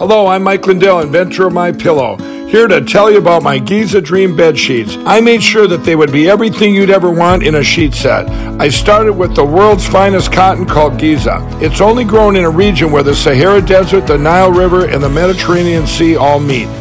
Hello, I'm Mike Lindell, inventor of My Pillow. Here to tell you about my Giza Dream bed sheets. I made sure that they would be everything you'd ever want in a sheet set. I started with the world's finest cotton called Giza. It's only grown in a region where the Sahara Desert, the Nile River, and the Mediterranean Sea all meet.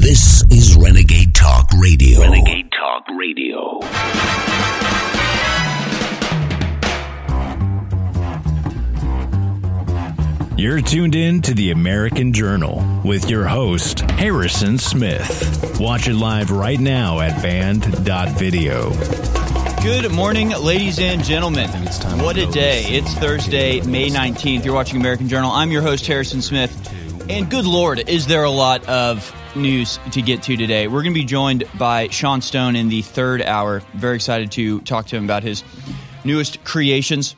This is Renegade Talk Radio. Renegade Talk Radio. You're tuned in to the American Journal with your host, Harrison Smith. Watch it live right now at band.video. Good morning, ladies and gentlemen. What a day. It's Thursday, May 19th. You're watching American Journal. I'm your host, Harrison Smith. And good Lord, is there a lot of news to get to today? We're going to be joined by Sean Stone in the third hour. Very excited to talk to him about his newest creations.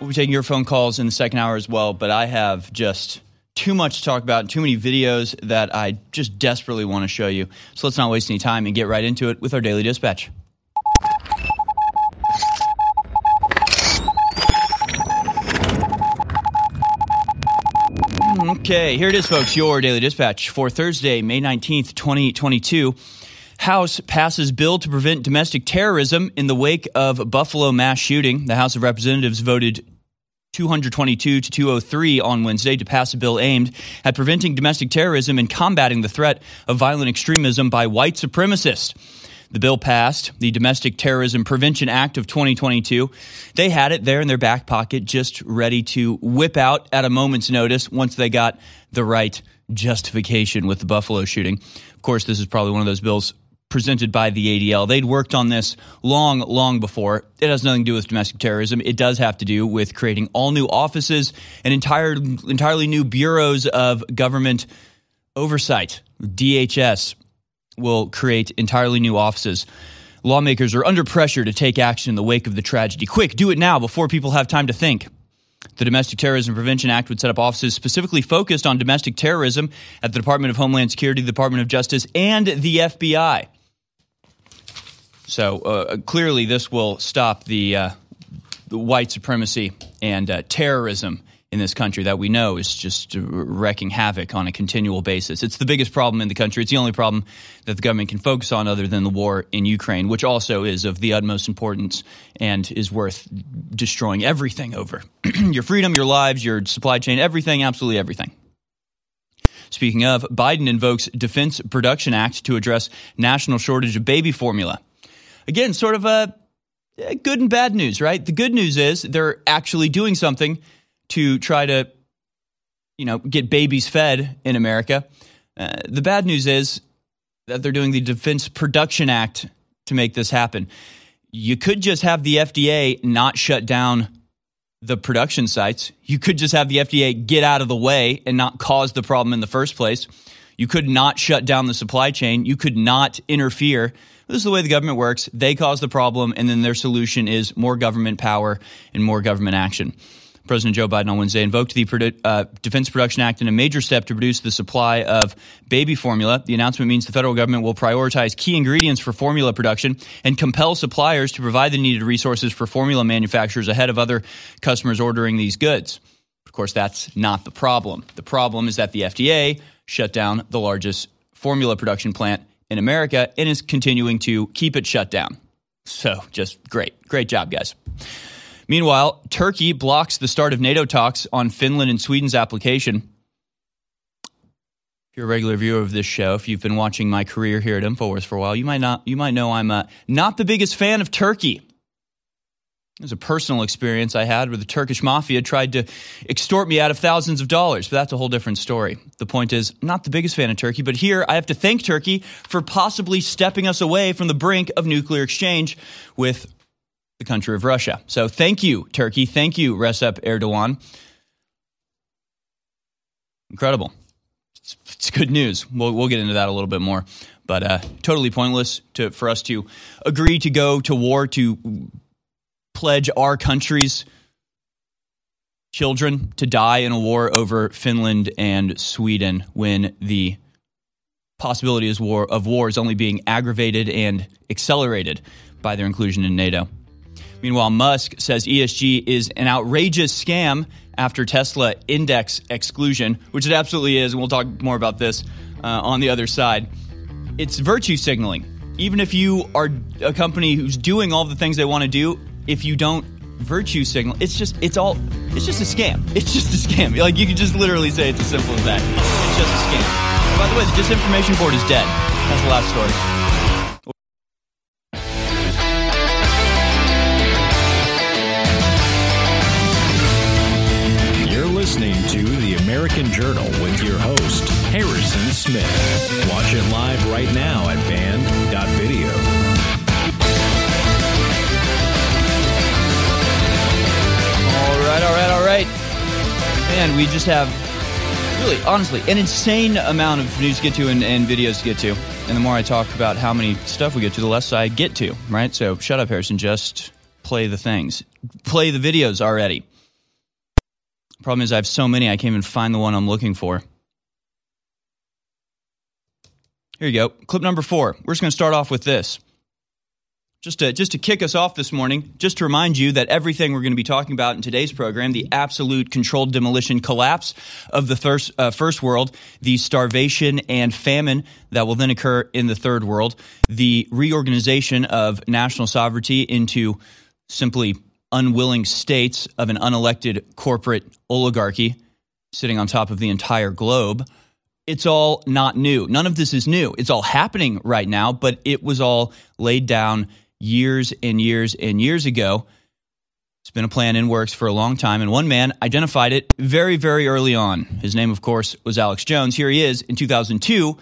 We'll be taking your phone calls in the second hour as well, but I have just too much to talk about too many videos that I just desperately want to show you. So let's not waste any time and get right into it with our daily dispatch. Okay, here it is, folks. Your daily dispatch for Thursday, May 19th, 2022. House passes bill to prevent domestic terrorism in the wake of Buffalo mass shooting. The House of Representatives voted 222 to 203 on Wednesday to pass a bill aimed at preventing domestic terrorism and combating the threat of violent extremism by white supremacists. The bill passed, the Domestic Terrorism Prevention Act of 2022. They had it there in their back pocket, just ready to whip out at a moment's notice once they got the right justification with the Buffalo shooting. Of course, this is probably one of those bills presented by the ADL. They'd worked on this long, long before. It has nothing to do with domestic terrorism. It does have to do with creating all new offices and entire, entirely new bureaus of government oversight. DHS will create entirely new offices. Lawmakers are under pressure to take action in the wake of the tragedy. Quick, do it now before people have time to think. The Domestic Terrorism Prevention Act would set up offices specifically focused on domestic terrorism at the Department of Homeland Security, the Department of Justice, and the FBI. So uh, clearly, this will stop the, uh, the white supremacy and uh, terrorism in this country that we know is just wreaking havoc on a continual basis. It's the biggest problem in the country. It's the only problem that the government can focus on other than the war in Ukraine, which also is of the utmost importance and is worth destroying everything over your freedom, your lives, your supply chain, everything, absolutely everything. Speaking of, Biden invokes Defense Production Act to address national shortage of baby formula. Again, sort of a good and bad news, right? The good news is they're actually doing something to try to, you know, get babies fed in America. Uh, the bad news is that they're doing the Defense Production Act to make this happen. You could just have the FDA not shut down the production sites. You could just have the FDA get out of the way and not cause the problem in the first place. You could not shut down the supply chain. You could not interfere. This is the way the government works. They cause the problem, and then their solution is more government power and more government action. President Joe Biden on Wednesday invoked the uh, Defense Production Act in a major step to reduce the supply of baby formula. The announcement means the federal government will prioritize key ingredients for formula production and compel suppliers to provide the needed resources for formula manufacturers ahead of other customers ordering these goods. Of course, that's not the problem. The problem is that the FDA shut down the largest formula production plant in America and is continuing to keep it shut down. So, just great. Great job, guys. Meanwhile, Turkey blocks the start of NATO talks on Finland and Sweden's application. If you're a regular viewer of this show, if you've been watching my career here at Infowars for a while, you might not you might know I'm uh, not the biggest fan of Turkey. It was a personal experience I had where the Turkish mafia tried to extort me out of thousands of dollars, but that's a whole different story. The point is, not the biggest fan of Turkey, but here I have to thank Turkey for possibly stepping us away from the brink of nuclear exchange with the country of Russia. So thank you, Turkey. Thank you, Recep Erdogan. Incredible. It's, it's good news. We'll, we'll get into that a little bit more, but uh, totally pointless to, for us to agree to go to war to pledge our country's children to die in a war over Finland and Sweden when the possibility is war, of war is only being aggravated and accelerated by their inclusion in NATO. Meanwhile, Musk says ESG is an outrageous scam after Tesla index exclusion, which it absolutely is, and we'll talk more about this uh, on the other side. It's virtue signaling. Even if you are a company who's doing all the things they want to do, if you don't virtue signal, it's just it's all it's just a scam. It's just a scam. Like you can just literally say it's as simple as that. It's just a scam. And by the way, the disinformation board is dead. That's the last story. Journal with your host, Harrison Smith. Watch it live right now at band.video. All right, all right, all right. Man, we just have really, honestly, an insane amount of news to get to and, and videos to get to. And the more I talk about how many stuff we get to, the less I get to, right? So shut up, Harrison. Just play the things. Play the videos already. Problem is, I have so many, I can't even find the one I'm looking for. Here you go. Clip number four. We're just going to start off with this. Just to, just to kick us off this morning, just to remind you that everything we're going to be talking about in today's program, the absolute controlled demolition collapse of the first, uh, first world, the starvation and famine that will then occur in the third world, the reorganization of national sovereignty into simply unwilling states of an unelected corporate oligarchy sitting on top of the entire globe. It's all not new. None of this is new. It's all happening right now, but it was all laid down years and years and years ago. It's been a plan in works for a long time, and one man identified it very, very early on. His name, of course, was Alex Jones. Here he is in 2002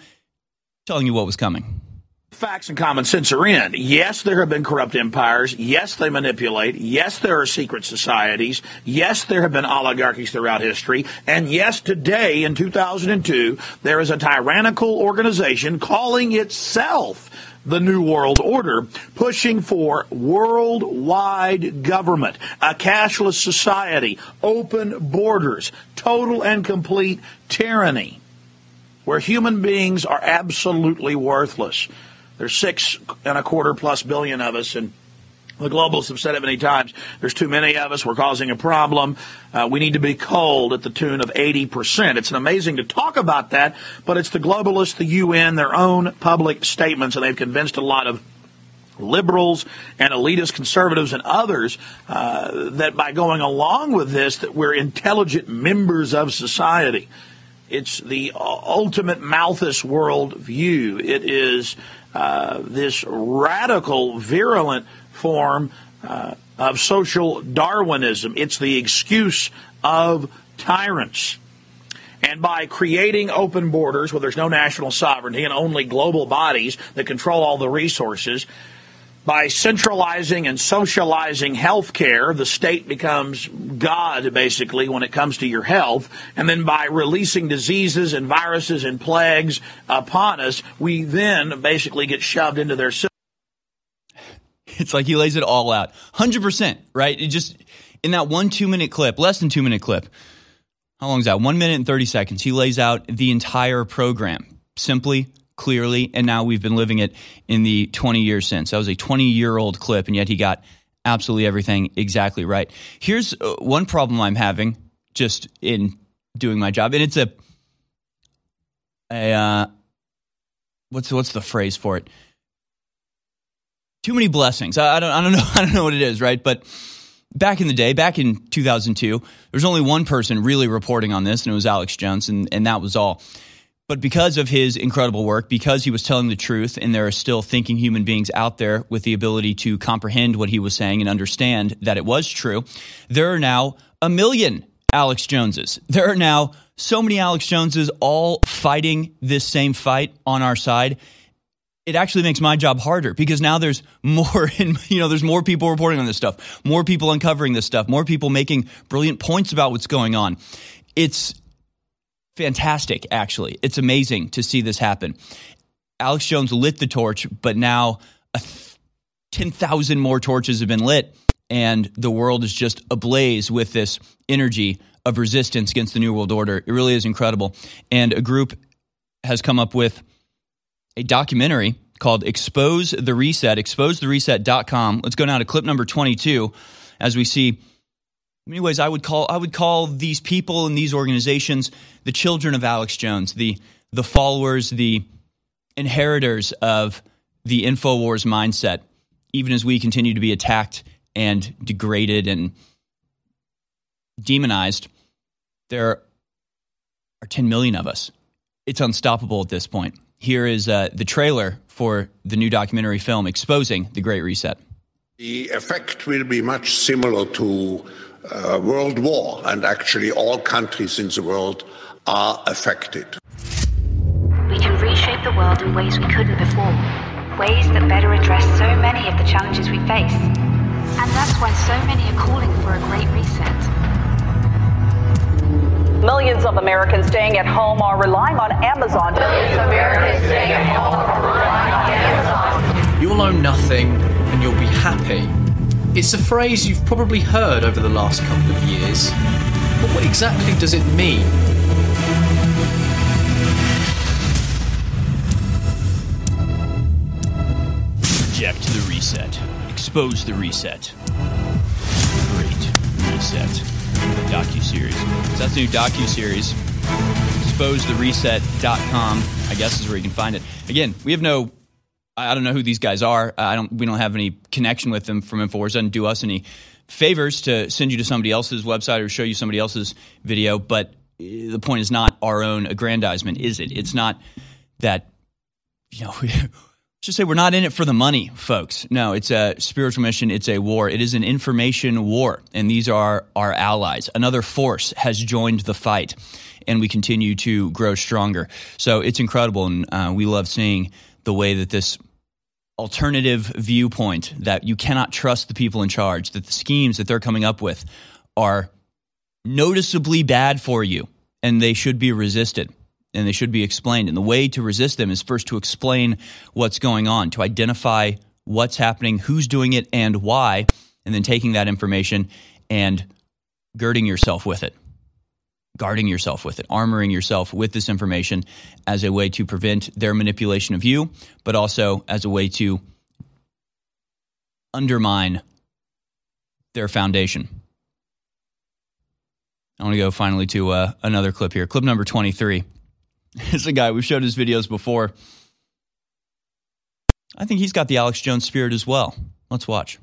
telling you what was coming facts and common sense are in. Yes, there have been corrupt empires. Yes, they manipulate. Yes, there are secret societies. Yes, there have been oligarchies throughout history. And yes, today in 2002, there is a tyrannical organization calling itself the New World Order, pushing for worldwide government, a cashless society, open borders, total and complete tyranny, where human beings are absolutely worthless. There's six and a quarter plus billion of us, and the globalists have said it many times. There's too many of us. We're causing a problem. Uh, we need to be culled at the tune of 80%. It's amazing to talk about that, but it's the globalists, the UN, their own public statements, and they've convinced a lot of liberals and elitist conservatives and others uh, that by going along with this that we're intelligent members of society it's the ultimate malthus world view it is uh, this radical, virulent form uh, of social Darwinism. It's the excuse of tyrants. And by creating open borders where there's no national sovereignty and only global bodies that control all the resources, by centralizing and socializing health care, the state becomes God, basically, when it comes to your health. And then by releasing diseases and viruses and plagues upon us, we then basically get shoved into their system. It's like he lays it all out. 100%, right? It just, in that one two minute clip, less than two minute clip, how long is that? One minute and 30 seconds. He lays out the entire program simply clearly, and now we've been living it in the 20 years since. That was a 20 year old clip, and yet he got absolutely everything exactly right. Here's uh, one problem I'm having just in doing my job, and it's a, a uh, what's what's the phrase for it? Too many blessings. I, I don't I don't know I don't know what it is, right? But back in the day, back in 2002, there was only one person really reporting on this, and it was Alex Jones, and, and that was all But because of his incredible work, because he was telling the truth, and there are still thinking human beings out there with the ability to comprehend what he was saying and understand that it was true, there are now a million Alex Joneses. There are now so many Alex Joneses all fighting this same fight on our side. It actually makes my job harder because now there's more and you know there's more people reporting on this stuff, more people uncovering this stuff, more people making brilliant points about what's going on. It's fantastic, actually. It's amazing to see this happen. Alex Jones lit the torch, but now th- 10,000 more torches have been lit, and the world is just ablaze with this energy of resistance against the New World Order. It really is incredible. And a group has come up with a documentary called Expose the Reset, exposethereset.com. Let's go now to clip number 22 as we see many ways, I would call I would call these people and these organizations the children of Alex Jones, the the followers, the inheritors of the Infowars mindset, even as we continue to be attacked and degraded and demonized, there are 10 million of us. It's unstoppable at this point. Here is uh, the trailer for the new documentary film exposing the Great Reset. The effect will be much similar to uh, world war, and actually all countries in the world are affected. We can reshape the world in ways we couldn't before, ways that better address so many of the challenges we face. And that's why so many are calling for a great reset. Millions of Americans staying at home are relying on Amazon. Millions of Americans staying at home are relying on Amazon. You'll own nothing and you'll be happy it's a phrase you've probably heard over the last couple of years. But what exactly does it mean? Reject the reset. Expose the reset. Great reset. The docu-series. So that's the new docu-series. Exposethereset.com, I guess is where you can find it. Again, we have no I don't know who these guys are. I don't. We don't have any connection with them from Infowars. Doesn't do us any favors to send you to somebody else's website or show you somebody else's video. But eh, the point is not our own aggrandizement, is it? It's not that you know. just say we're not in it for the money, folks. No, it's a spiritual mission. It's a war. It is an information war, and these are our allies. Another force has joined the fight, and we continue to grow stronger. So it's incredible, and uh, we love seeing the way that this alternative viewpoint that you cannot trust the people in charge, that the schemes that they're coming up with are noticeably bad for you and they should be resisted and they should be explained. And the way to resist them is first to explain what's going on, to identify what's happening, who's doing it, and why, and then taking that information and girding yourself with it guarding yourself with it, armoring yourself with this information as a way to prevent their manipulation of you, but also as a way to undermine their foundation. I want to go finally to uh, another clip here. Clip number 23. It's a guy, we've showed his videos before. I think he's got the Alex Jones spirit as well. Let's watch.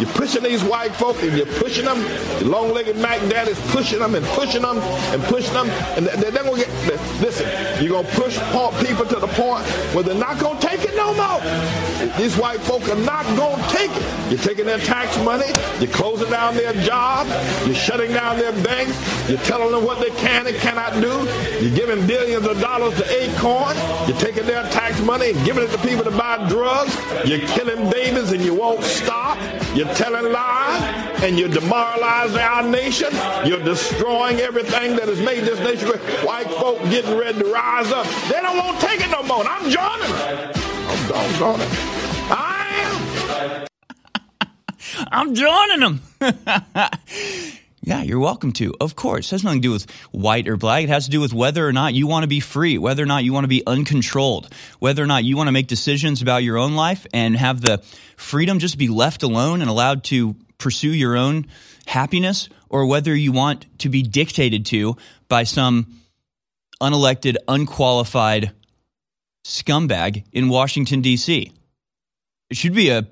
You're pushing these white folk and you're pushing them. The long-legged Mac Daddy's pushing them and pushing them and pushing them. And they're, they're going to get, listen, you're going to push people to the point where they're not going to take it no more. These white folk are not going to take it. You're taking their tax money. You're closing down their jobs. You're shutting down their banks. You're telling them what they can and cannot do. You're giving billions of dollars to Acorn. You're taking their tax money and giving it to people to buy drugs. You're killing babies and you won't stop. You're telling lies and you're demoralizing our nation. You're destroying everything that has made this nation great. White folk getting ready to rise up. They don't want to take it no more. And I'm joining them. I'm doggone it. I am. I'm joining them. Yeah, you're welcome to. Of course. It has nothing to do with white or black. It has to do with whether or not you want to be free, whether or not you want to be uncontrolled, whether or not you want to make decisions about your own life and have the freedom just be left alone and allowed to pursue your own happiness, or whether you want to be dictated to by some unelected, unqualified scumbag in Washington, D.C. It should be a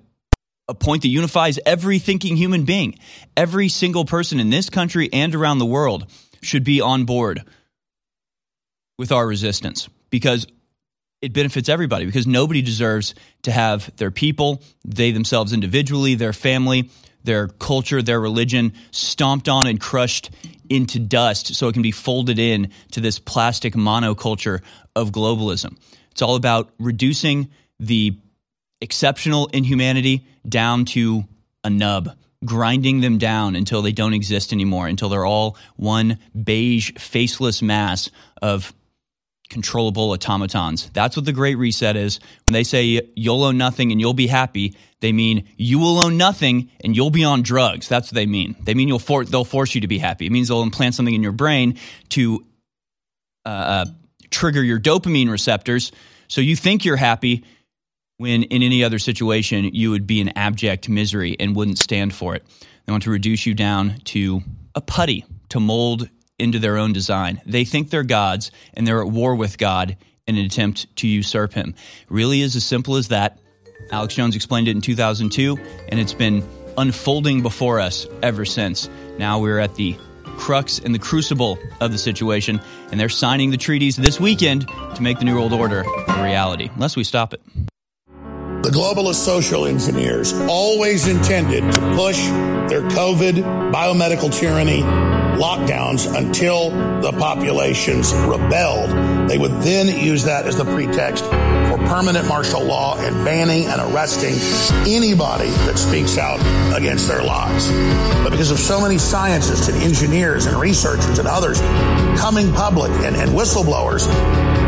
a point that unifies every thinking human being. Every single person in this country and around the world should be on board with our resistance because it benefits everybody because nobody deserves to have their people, they themselves individually, their family, their culture, their religion stomped on and crushed into dust so it can be folded in to this plastic monoculture of globalism. It's all about reducing the exceptional inhumanity down to a nub, grinding them down until they don't exist anymore, until they're all one beige, faceless mass of controllable automatons. That's what the Great Reset is. When they say you'll own nothing and you'll be happy, they mean you will own nothing and you'll be on drugs. That's what they mean. They mean you'll for- they'll force you to be happy. It means they'll implant something in your brain to uh, uh trigger your dopamine receptors so you think you're happy when in any other situation you would be in abject misery and wouldn't stand for it. They want to reduce you down to a putty to mold into their own design. They think they're gods and they're at war with God in an attempt to usurp him. Really is as simple as that. Alex Jones explained it in 2002 and it's been unfolding before us ever since. Now we're at the crux and the crucible of the situation, and they're signing the treaties this weekend to make the New World Order a reality, unless we stop it. The globalist social engineers always intended to push their COVID biomedical tyranny lockdowns until the populations rebelled. They would then use that as the pretext for permanent martial law and banning and arresting anybody that speaks out against their lies. But because of so many scientists and engineers and researchers and others coming public and, and whistleblowers,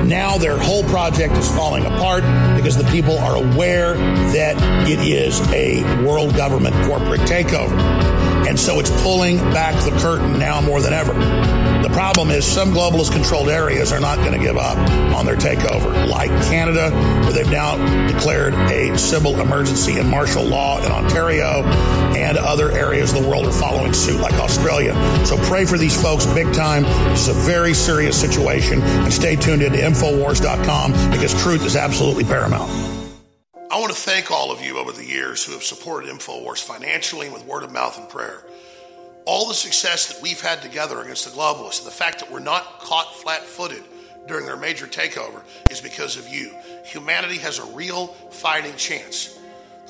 now their whole project is falling apart because the people are aware that it is a world government corporate takeover. And so it's pulling back the curtain now more than ever. The problem is some globalist controlled areas are not going to give up on their takeover, like Canada, where they've now declared a civil emergency and martial law in Ontario, and other areas of the world are following suit, like Australia. So pray for these folks big time. This is a very serious situation, and stay tuned into Infowars.com because truth is absolutely paramount. I want to thank all of you over the years who have supported InfoWars financially and with word of mouth and prayer all the success that we've had together against the globalists and the fact that we're not caught flat footed during their major takeover is because of you. Humanity has a real fighting chance.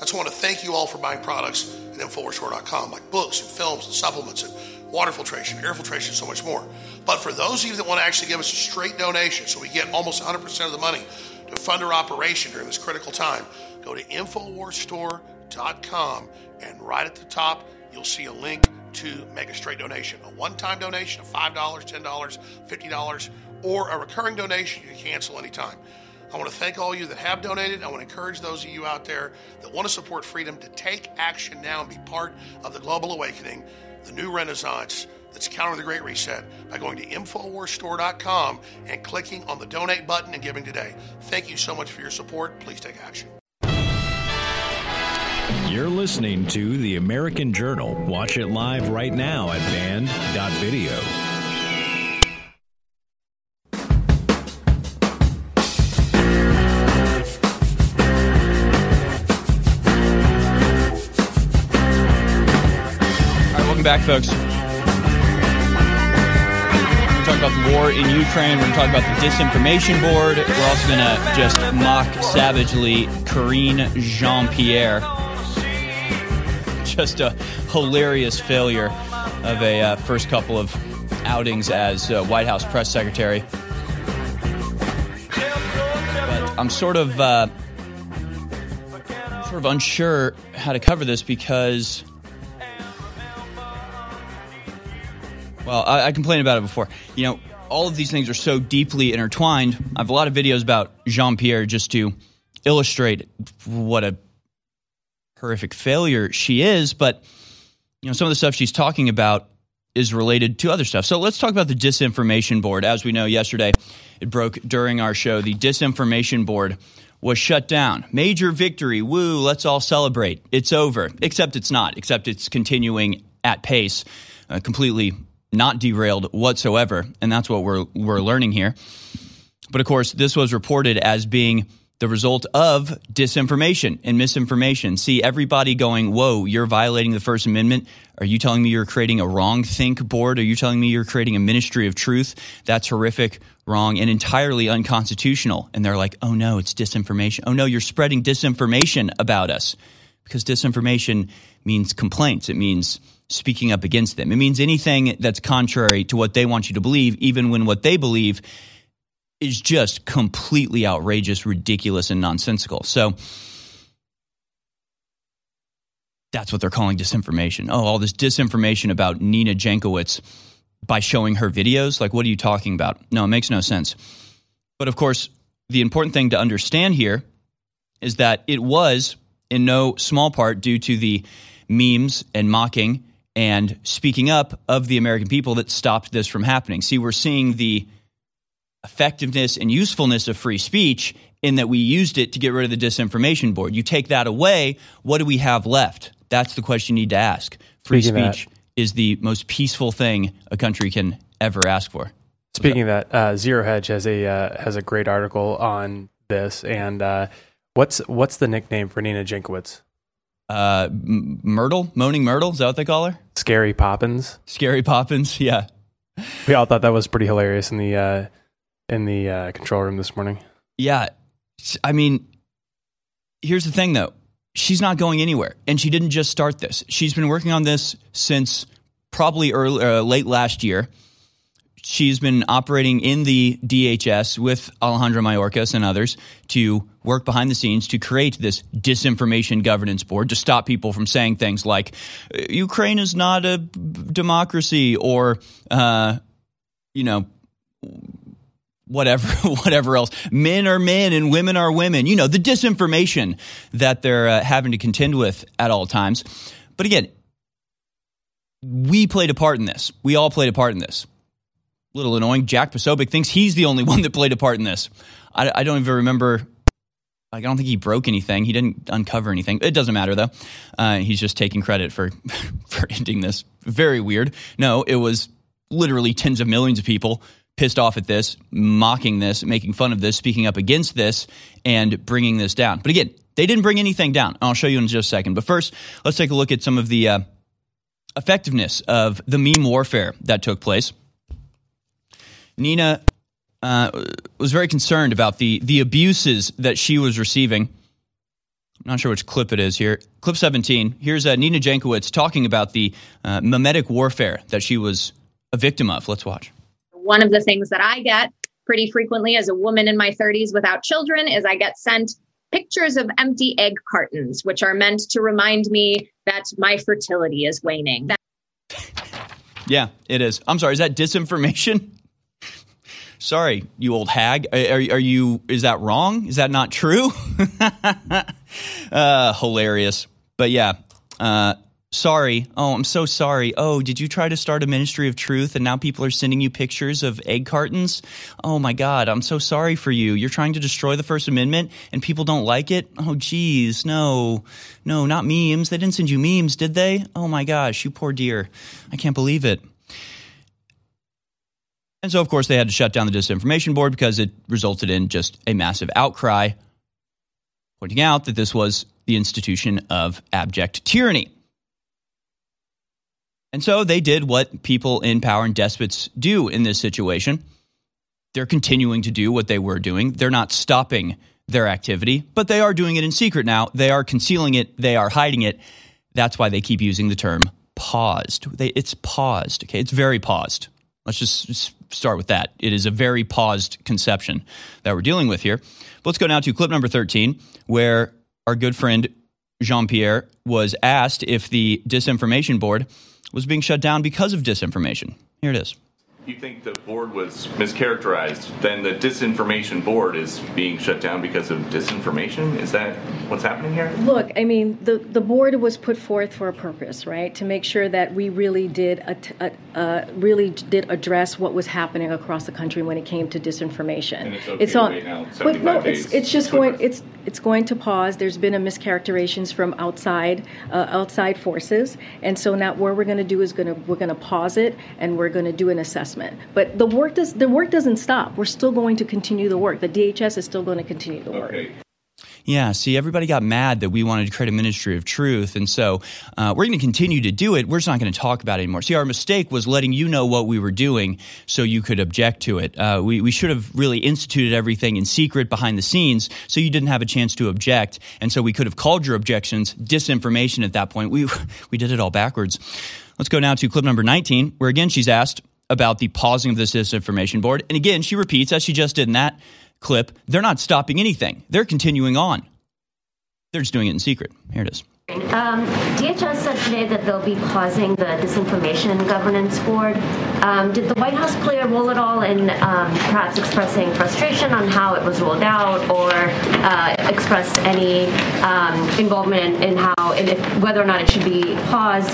I want to thank you all for buying products at InfoWarsStore.com, like books and films and supplements and water filtration, air filtration, so much more. But for those of you that want to actually give us a straight donation so we get almost 100% of the money to fund our operation during this critical time, go to InfoWarsStore.com and right at the top, you'll see a link to make a straight donation. A one time donation of $5, $10, $50, or a recurring donation you can cancel anytime. I want to thank all you that have donated. I want to encourage those of you out there that want to support freedom to take action now and be part of the global awakening, the new renaissance that's countering the Great Reset by going to InfoWarsStore.com and clicking on the donate button and giving today. Thank you so much for your support. Please take action. You're listening to The American Journal. Watch it live right now at band.video. Back, folks. We're going to talk about the war in Ukraine. We're going to talk about the disinformation board. We're also going to just mock savagely Karine Jean Pierre just a hilarious failure of a uh, first couple of outings as uh, White House press secretary. But I'm sort of uh, sort of unsure how to cover this because. Well, I, I complained about it before. You know, all of these things are so deeply intertwined. I have a lot of videos about Jean Pierre just to illustrate what a horrific failure she is, but you know some of the stuff she's talking about is related to other stuff. So let's talk about the disinformation board. As we know, yesterday it broke during our show. The disinformation board was shut down. Major victory. Woo, let's all celebrate. It's over. Except it's not. Except it's continuing at pace, uh, completely not derailed whatsoever. And that's what we're we're learning here. But of course, this was reported as being the result of disinformation and misinformation. See everybody going, Whoa, you're violating the First Amendment. Are you telling me you're creating a wrong think board? Are you telling me you're creating a ministry of truth? That's horrific, wrong, and entirely unconstitutional. And they're like, Oh no, it's disinformation. Oh no, you're spreading disinformation about us. Because disinformation means complaints, it means speaking up against them, it means anything that's contrary to what they want you to believe, even when what they believe is just completely outrageous, ridiculous, and nonsensical. So that's what they're calling disinformation. Oh, all this disinformation about Nina Jankowicz by showing her videos. Like, what are you talking about? No, it makes no sense. But of course, the important thing to understand here is that it was in no small part due to the memes and mocking and speaking up of the American people that stopped this from happening. See, we're seeing the effectiveness and usefulness of free speech in that we used it to get rid of the disinformation board. You take that away, what do we have left? That's the question you need to ask. Free Speaking speech is the most peaceful thing a country can ever ask for. Speaking of that, uh, Zero Hedge has a uh, has a great article on this. And uh, what's what's the nickname for Nina Jankowicz? Uh, M- Myrtle, moaning Myrtle, is that what they call her? Scary Poppins. Scary Poppins, yeah. We all thought that was pretty hilarious in the uh, in the uh, control room this morning. Yeah. I mean, here's the thing though. She's not going anywhere. And she didn't just start this. She's been working on this since probably early, uh, late last year. She's been operating in the DHS with Alejandro Mayorkas and others to work behind the scenes to create this disinformation governance board to stop people from saying things like Ukraine is not a democracy or, uh, you know, whatever whatever else men are men and women are women you know the disinformation that they're uh, having to contend with at all times but again we played a part in this we all played a part in this little annoying jack posobiec thinks he's the only one that played a part in this i, I don't even remember like, I don't think he broke anything. He didn't uncover anything. It doesn't matter though. Uh, he's just taking credit for for ending this. Very weird. No, it was literally tens of millions of people pissed off at this, mocking this, making fun of this, speaking up against this, and bringing this down. But again, they didn't bring anything down. I'll show you in just a second. But first, let's take a look at some of the uh, effectiveness of the meme warfare that took place. Nina uh, was very concerned about the the abuses that she was receiving. I'm not sure which clip it is here. Clip 17. Here's uh, Nina Jankowicz talking about the uh, memetic warfare that she was a victim of. Let's watch. One of the things that I get pretty frequently as a woman in my 30s without children is I get sent pictures of empty egg cartons, which are meant to remind me that my fertility is waning. That- Yeah, it is. I'm sorry. Is that disinformation? sorry, you old hag. Are, are, you? Is that wrong? Is that not true? uh, hilarious. But yeah. Uh, sorry. Oh, I'm so sorry. Oh, did you try to start a ministry of truth and now people are sending you pictures of egg cartons? Oh my God, I'm so sorry for you. You're trying to destroy the First Amendment and people don't like it? Oh, geez. No, no, not memes. They didn't send you memes, did they? Oh my gosh, you poor dear. I can't believe it. And so, of course, they had to shut down the disinformation board because it resulted in just a massive outcry, pointing out that this was the institution of abject tyranny. And so they did what people in power and despots do in this situation. They're continuing to do what they were doing. They're not stopping their activity, but they are doing it in secret now. They are concealing it, they are hiding it. That's why they keep using the term paused. They, it's paused, okay? It's very paused. Let's just start with that. It is a very paused conception that we're dealing with here. But let's go now to clip number 13, where our good friend Jean Pierre was asked if the disinformation board was being shut down because of disinformation. Here it is. You think the board was mischaracterized, then the disinformation board is being shut down because of disinformation? Is that what's happening here? Look, I mean, the, the board was put forth for a purpose, right? To make sure that we really did a, uh, really did address what was happening across the country when it came to disinformation. And it's okay to on, wait now, but no, it's it's just going it's it's going to pause. There's been a mischaracterizations from outside uh, outside forces, and so now what we're going to do is going to we're going to pause it and we're going to do an assessment. But the work does the work doesn't stop. We're still going to continue the work. The DHS is still going to continue the work. Yeah, see, everybody got mad that we wanted to create a ministry of truth. And so uh, we're going to continue to do it. We're just not going to talk about it anymore. See, our mistake was letting you know what we were doing so you could object to it. Uh, we, we should have really instituted everything in secret behind the scenes so you didn't have a chance to object. And so we could have called your objections disinformation at that point. We, we did it all backwards. Let's go now to clip number 19, where again she's asked about the pausing of this disinformation board. And again, she repeats, as she just did in that clip, they're not stopping anything. They're continuing on. They're just doing it in secret. Here it is. Um, DHS said today that they'll be pausing the Disinformation Governance Board. Um, did the White House play a role at all in um, perhaps expressing frustration on how it was rolled out, or uh, express any um, involvement in, how, if, whether or not it should be paused?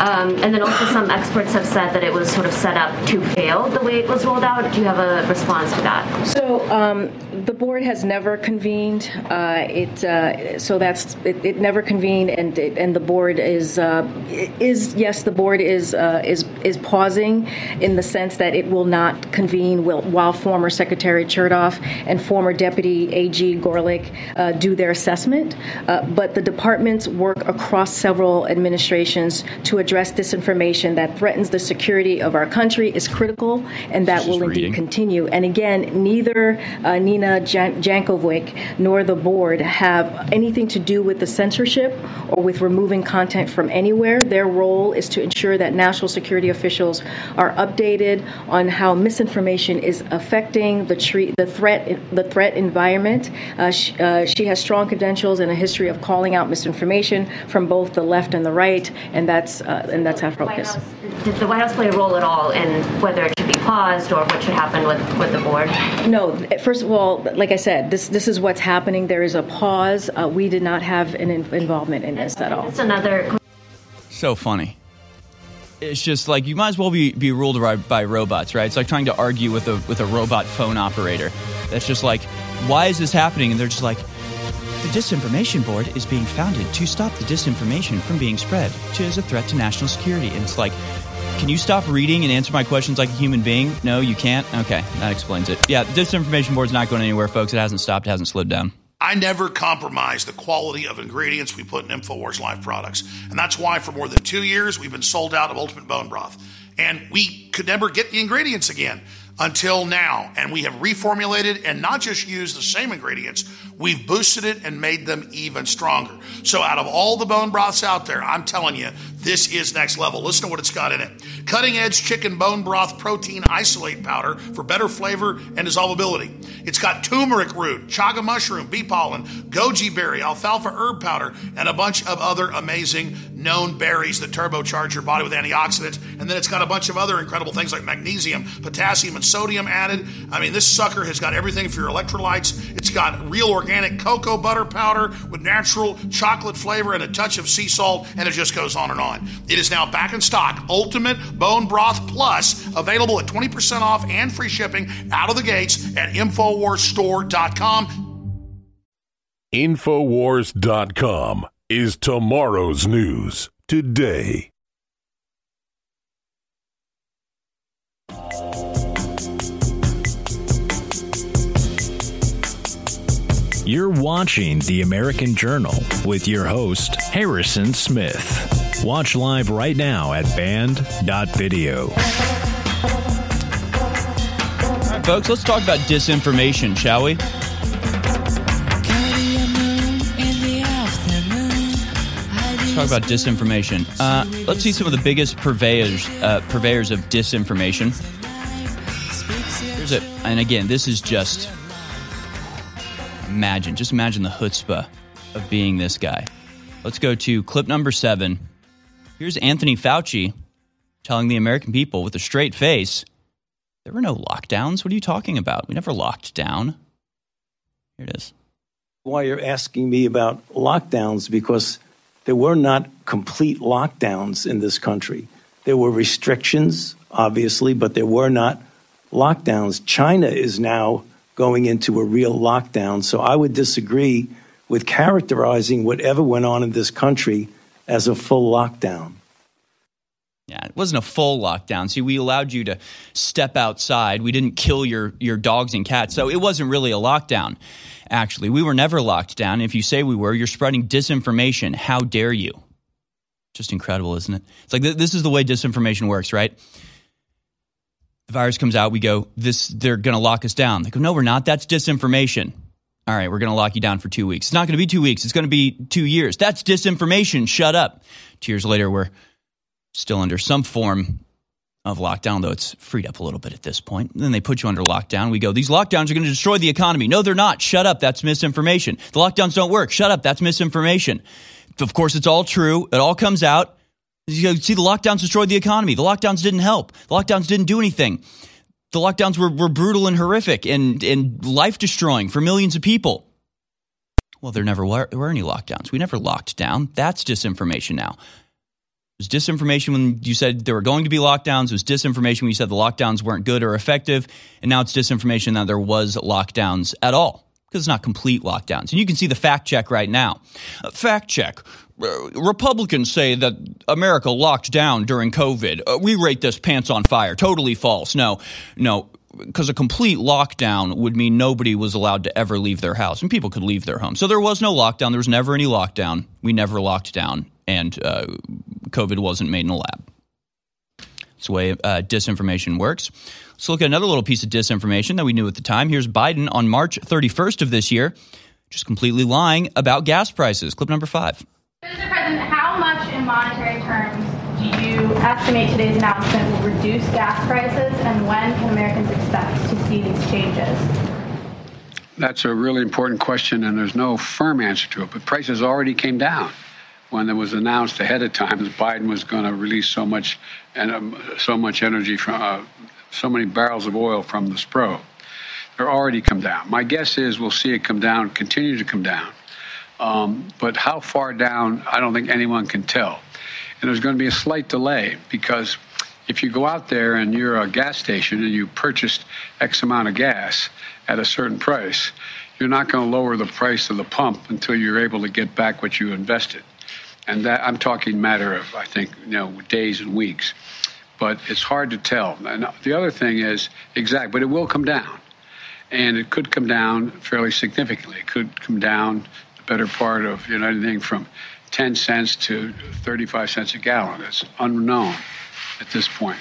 Um, and then also, some experts have said that it was sort of set up to fail the way it was rolled out. Do you have a response to that? So um, the board has never convened. Uh, it uh, so that's it, it never convened and and the board is uh, is yes, the board is uh, is is pausing in the sense that it will not convene while former Secretary Chertoff and former Deputy AG Gorelick uh, do their assessment. Uh, but the departments work across several administrations to address disinformation that threatens the security of our country is critical, and that will indeed continue. And again, neither uh, Nina Jan- Jankowicz nor the board have anything to do with the censorship or with removing content from anywhere. Their role is to ensure that national security officials are updated on how misinformation is affecting the, tre- the threat the threat environment. Uh, she, uh, she has strong credentials and a history of calling out misinformation from both the left and the right, and that's uh, and that's our focus. House, did the White House play a role at all in whether it should be paused or what should happen with, with the board? No. First of all, like I said, this this is what's happening. There is a pause. Uh, we did not have an in- involvement in this at all. It's another. So funny. It's just like you might as well be, be ruled by, by robots, right? It's like trying to argue with a with a robot phone operator. That's just like, why is this happening? And they're just like, the Disinformation Board is being founded to stop the disinformation from being spread to, as a threat to national security. And it's like, can you stop reading and answer my questions like a human being? No, you can't? Okay, that explains it. Yeah, the Disinformation Board's not going anywhere, folks. It hasn't stopped, it hasn't slowed down. I never compromise the quality of ingredients we put in InfoWars Life products. And that's why for more than two years, we've been sold out of Ultimate Bone Broth. And we could never get the ingredients again until now. And we have reformulated and not just used the same ingredients, we've boosted it and made them even stronger. So, out of all the bone broths out there, I'm telling you, this is next level. Listen to what it's got in it cutting edge chicken bone broth protein isolate powder for better flavor and dissolvability. It's got turmeric root, chaga mushroom, bee pollen, goji berry, alfalfa herb powder, and a bunch of other amazing known berries that turbocharge your body with antioxidants. And then it's got a bunch of other incredible things like magnesium, potassium, and sodium added. I mean, this sucker has got everything for your electrolytes. It's got real organic cocoa butter powder with natural chocolate flavor and a touch of sea salt, and it just goes on and on. It is now back in stock. Ultimate Bone Broth Plus, available at 20% off and free shipping out of the gates at InfoWarsStore.com. Infowars.com is tomorrow's news today. You're watching The American Journal with your host, Harrison Smith. Watch live right now at band.video. All right, folks, let's talk about disinformation, shall we? Talk about disinformation. Uh, let's see some of the biggest purveyors uh, purveyors of disinformation. Here's it, and again, this is just imagine, just imagine the chutzpah of being this guy. Let's go to clip number seven. Here's Anthony Fauci telling the American people with a straight face, "There were no lockdowns. What are you talking about? We never locked down." Here it is. Why you're asking me about lockdowns because there were not complete lockdowns in this country. There were restrictions, obviously, but there were not lockdowns. China is now going into a real lockdown. So I would disagree with characterizing whatever went on in this country as a full lockdown. Yeah, it wasn't a full lockdown. See, we allowed you to step outside. We didn't kill your your dogs and cats, so it wasn't really a lockdown. actually. We were never locked down. If you say we were, you're spreading disinformation. How dare you? Just incredible, isn't it? It's like th- this is the way disinformation works, right? The virus comes out, we go, this they're going to lock us down. They go, no, we're not. That's disinformation. All right, we're going to lock you down for two weeks. It's not going to be two weeks. It's going to be two years. That's disinformation. Shut up. Two years later, we're still under some form of lockdown, though it's freed up a little bit at this point. Then they put you under lockdown. We go, these lockdowns are going to destroy the economy. No, they're not. Shut up. That's misinformation. The lockdowns don't work. Shut up. That's misinformation. Of course, it's all true. It all comes out. You see, the lockdowns destroyed the economy. The lockdowns didn't help. The lockdowns didn't do anything. The lockdowns were, were brutal and horrific and, and life destroying for millions of people. Well, there never were, were any lockdowns. We never locked down. That's disinformation now. It was disinformation when you said there were going to be lockdowns. It was disinformation when you said the lockdowns weren't good or effective. And now it's disinformation that there was lockdowns at all because it's not complete lockdowns. And you can see the fact check right now. Uh, fact check. Uh, Republicans say that America locked down during COVID. Uh, we rate this pants on fire. Totally false. No, no, because a complete lockdown would mean nobody was allowed to ever leave their house and people could leave their home. So there was no lockdown. There was never any lockdown. We never locked down, and uh, COVID wasn't made in a lab. It's the way uh, disinformation works. Let's look at another little piece of disinformation that we knew at the time. Here's Biden on March 31st of this year, just completely lying about gas prices. Clip number five. Mr. President, how much in monetary terms do you estimate today's announcement will reduce gas prices, and when can Americans expect to see these changes? That's a really important question, and there's no firm answer to it. But prices already came down when it was announced ahead of time that Biden was going to release so much and um, so much energy from uh, so many barrels of oil from the Spro. They're already come down. My guess is we'll see it come down, continue to come down. Um, but how far down, I don't think anyone can tell. And there's going to be a slight delay because if you go out there and you're a gas station and you purchased X amount of gas at a certain price, you're not going to lower the price of the pump until you're able to get back what you invested. And that I'm talking matter of, I think, you know, days and weeks. But it's hard to tell. And the other thing is exact, but it will come down. And it could come down fairly significantly. It could come down better part of you know anything from 10 cents to 35 cents a gallon. It's unknown at this point.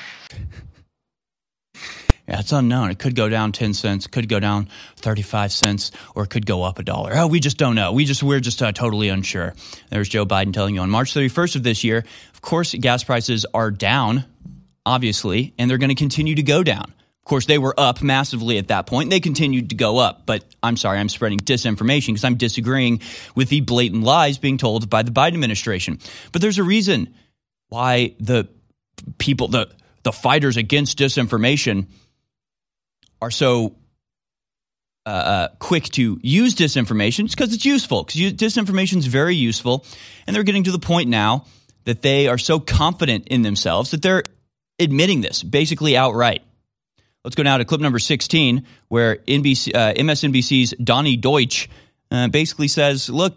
Yeah, it's unknown. It could go down 10 cents, could go down 35 cents, or it could go up a dollar. Oh, we just don't know. We just, we're just uh, totally unsure. There's Joe Biden telling you on March 31st of this year, of course, gas prices are down, obviously, and they're going to continue to go down. Of course, they were up massively at that point. They continued to go up, but I'm sorry, I'm spreading disinformation because I'm disagreeing with the blatant lies being told by the Biden administration. But there's a reason why the people, the the fighters against disinformation, are so uh, uh quick to use disinformation. It's because it's useful. Because disinformation is very useful, and they're getting to the point now that they are so confident in themselves that they're admitting this basically outright. Let's go now to clip number 16, where NBC, uh, MSNBC's Donnie Deutsch uh, basically says, look,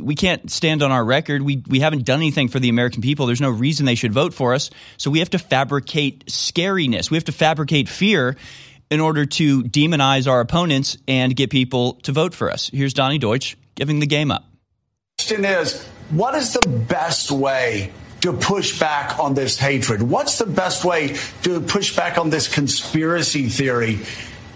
we can't stand on our record. We, we haven't done anything for the American people. There's no reason they should vote for us. So we have to fabricate scariness. We have to fabricate fear in order to demonize our opponents and get people to vote for us. Here's Donnie Deutsch giving the game up. Question is, what is the best way to push back on this hatred? What's the best way to push back on this conspiracy theory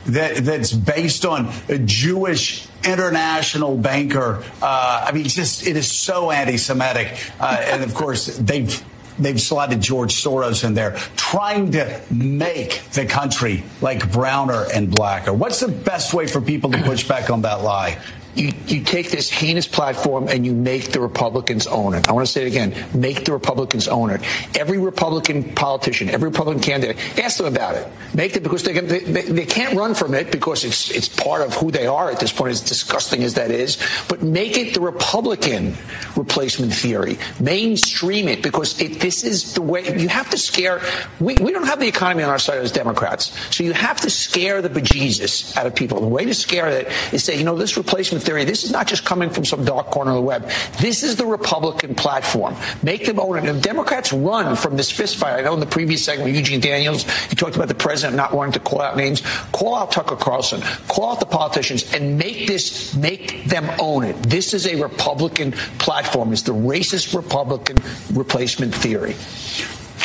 that, that's based on a Jewish international banker? Uh, I mean, just it is so anti-Semitic, uh, and of course they've they've slotted George Soros in there, trying to make the country like browner and blacker. What's the best way for people to push back on that lie? You, you take this heinous platform and you make the Republicans own it. I want to say it again make the Republicans own it. Every Republican politician, every Republican candidate, ask them about it. Make them because they, they, they can't run from it because it's, it's part of who they are at this point, as disgusting as that is. But make it the Republican replacement theory. Mainstream it because it, this is the way you have to scare. We, we don't have the economy on our side as Democrats. So you have to scare the bejesus out of people. The way to scare it is say, you know, this replacement theory. This is not just coming from some dark corner of the web. This is the Republican platform. Make them own it. And Democrats run from this fistfight, I know in the previous segment, Eugene Daniels, he talked about the president not wanting to call out names. Call out Tucker Carlson. Call out the politicians and make this, make them own it. This is a Republican platform. It's the racist Republican replacement theory.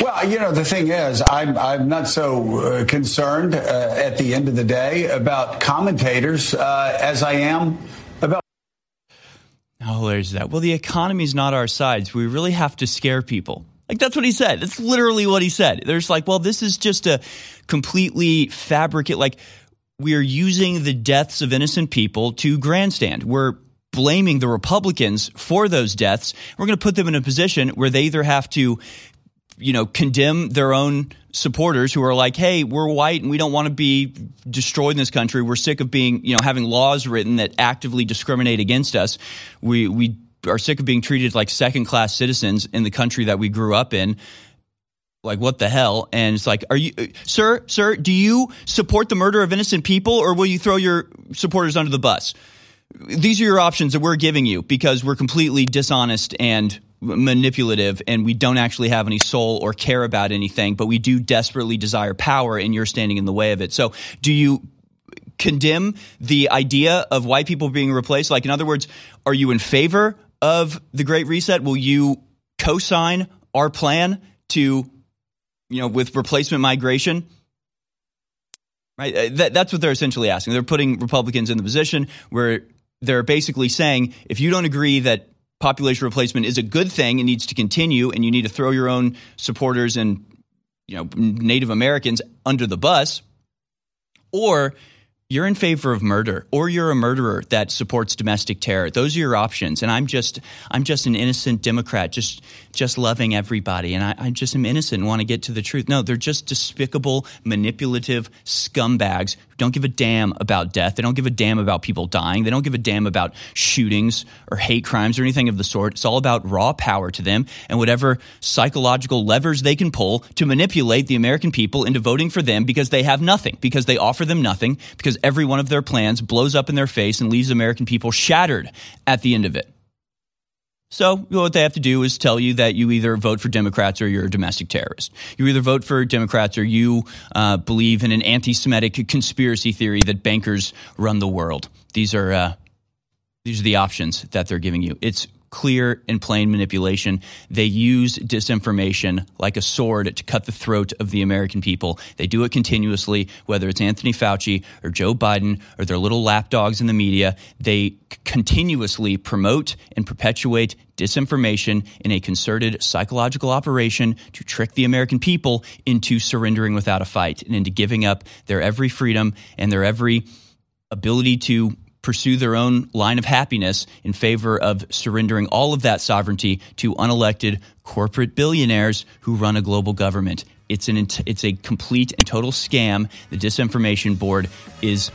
Well, you know, the thing is, I'm, I'm not so uh, concerned uh, at the end of the day about commentators uh, as I am about. Oh, there's that. Well, the economy's not our sides. We really have to scare people. Like, that's what he said. That's literally what he said. There's like, well, this is just a completely fabricate. Like, we are using the deaths of innocent people to grandstand. We're blaming the Republicans for those deaths. We're going to put them in a position where they either have to you know, condemn their own supporters who are like, "Hey, we're white and we don't want to be destroyed in this country. We're sick of being, you know, having laws written that actively discriminate against us. We we are sick of being treated like second-class citizens in the country that we grew up in." Like what the hell? And it's like, are you, sir, sir, do you support the murder of innocent people, or will you throw your supporters under the bus? These are your options that we're giving you because we're completely dishonest and manipulative and we don't actually have any soul or care about anything, but we do desperately desire power and you're standing in the way of it. So do you condemn the idea of white people being replaced? Like, in other words, are you in favor of the Great Reset? Will you co sign our plan to, you know, with replacement migration? Right? Uh, that, that's what they're essentially asking. They're putting Republicans in the position where they're basically saying if you don't agree that population replacement is a good thing. And needs to continue, and you need to throw your own supporters and you know Native Americans under the bus, or you're in favor of murder or you're a murderer that supports domestic terror. Those are your options. And i'm just i'm just an innocent democrat just just loving everybody. And i, I just am innocent and want to get to the truth. No they're just despicable manipulative scumbags don't give a damn about death. They don't give a damn about people dying. They don't give a damn about shootings or hate crimes or anything of the sort. It's all about raw power to them and whatever psychological levers they can pull to manipulate the american people into voting for them because they have nothing because they offer them nothing because every one of their plans blows up in their face and leaves American people shattered at the end of it. So what they have to do is tell you that you either vote for Democrats or you're a domestic terrorist. You either vote for Democrats or you uh, believe in an anti-Semitic conspiracy theory that bankers run the world. These are uh, these are the options that they're giving you. It's clear and plain manipulation. They use disinformation like a sword to cut the throat of the American people. They do it continuously, whether it's Anthony Fauci or Joe Biden or their little lapdogs in the media. They continuously promote and perpetuate disinformation in a concerted psychological operation to trick the American people into surrendering without a fight and into giving up their every freedom and their every ability to pursue their own line of happiness in favor of surrendering all of that sovereignty to unelected corporate billionaires who run a global government. It's an it's a complete and total scam. The disinformation board is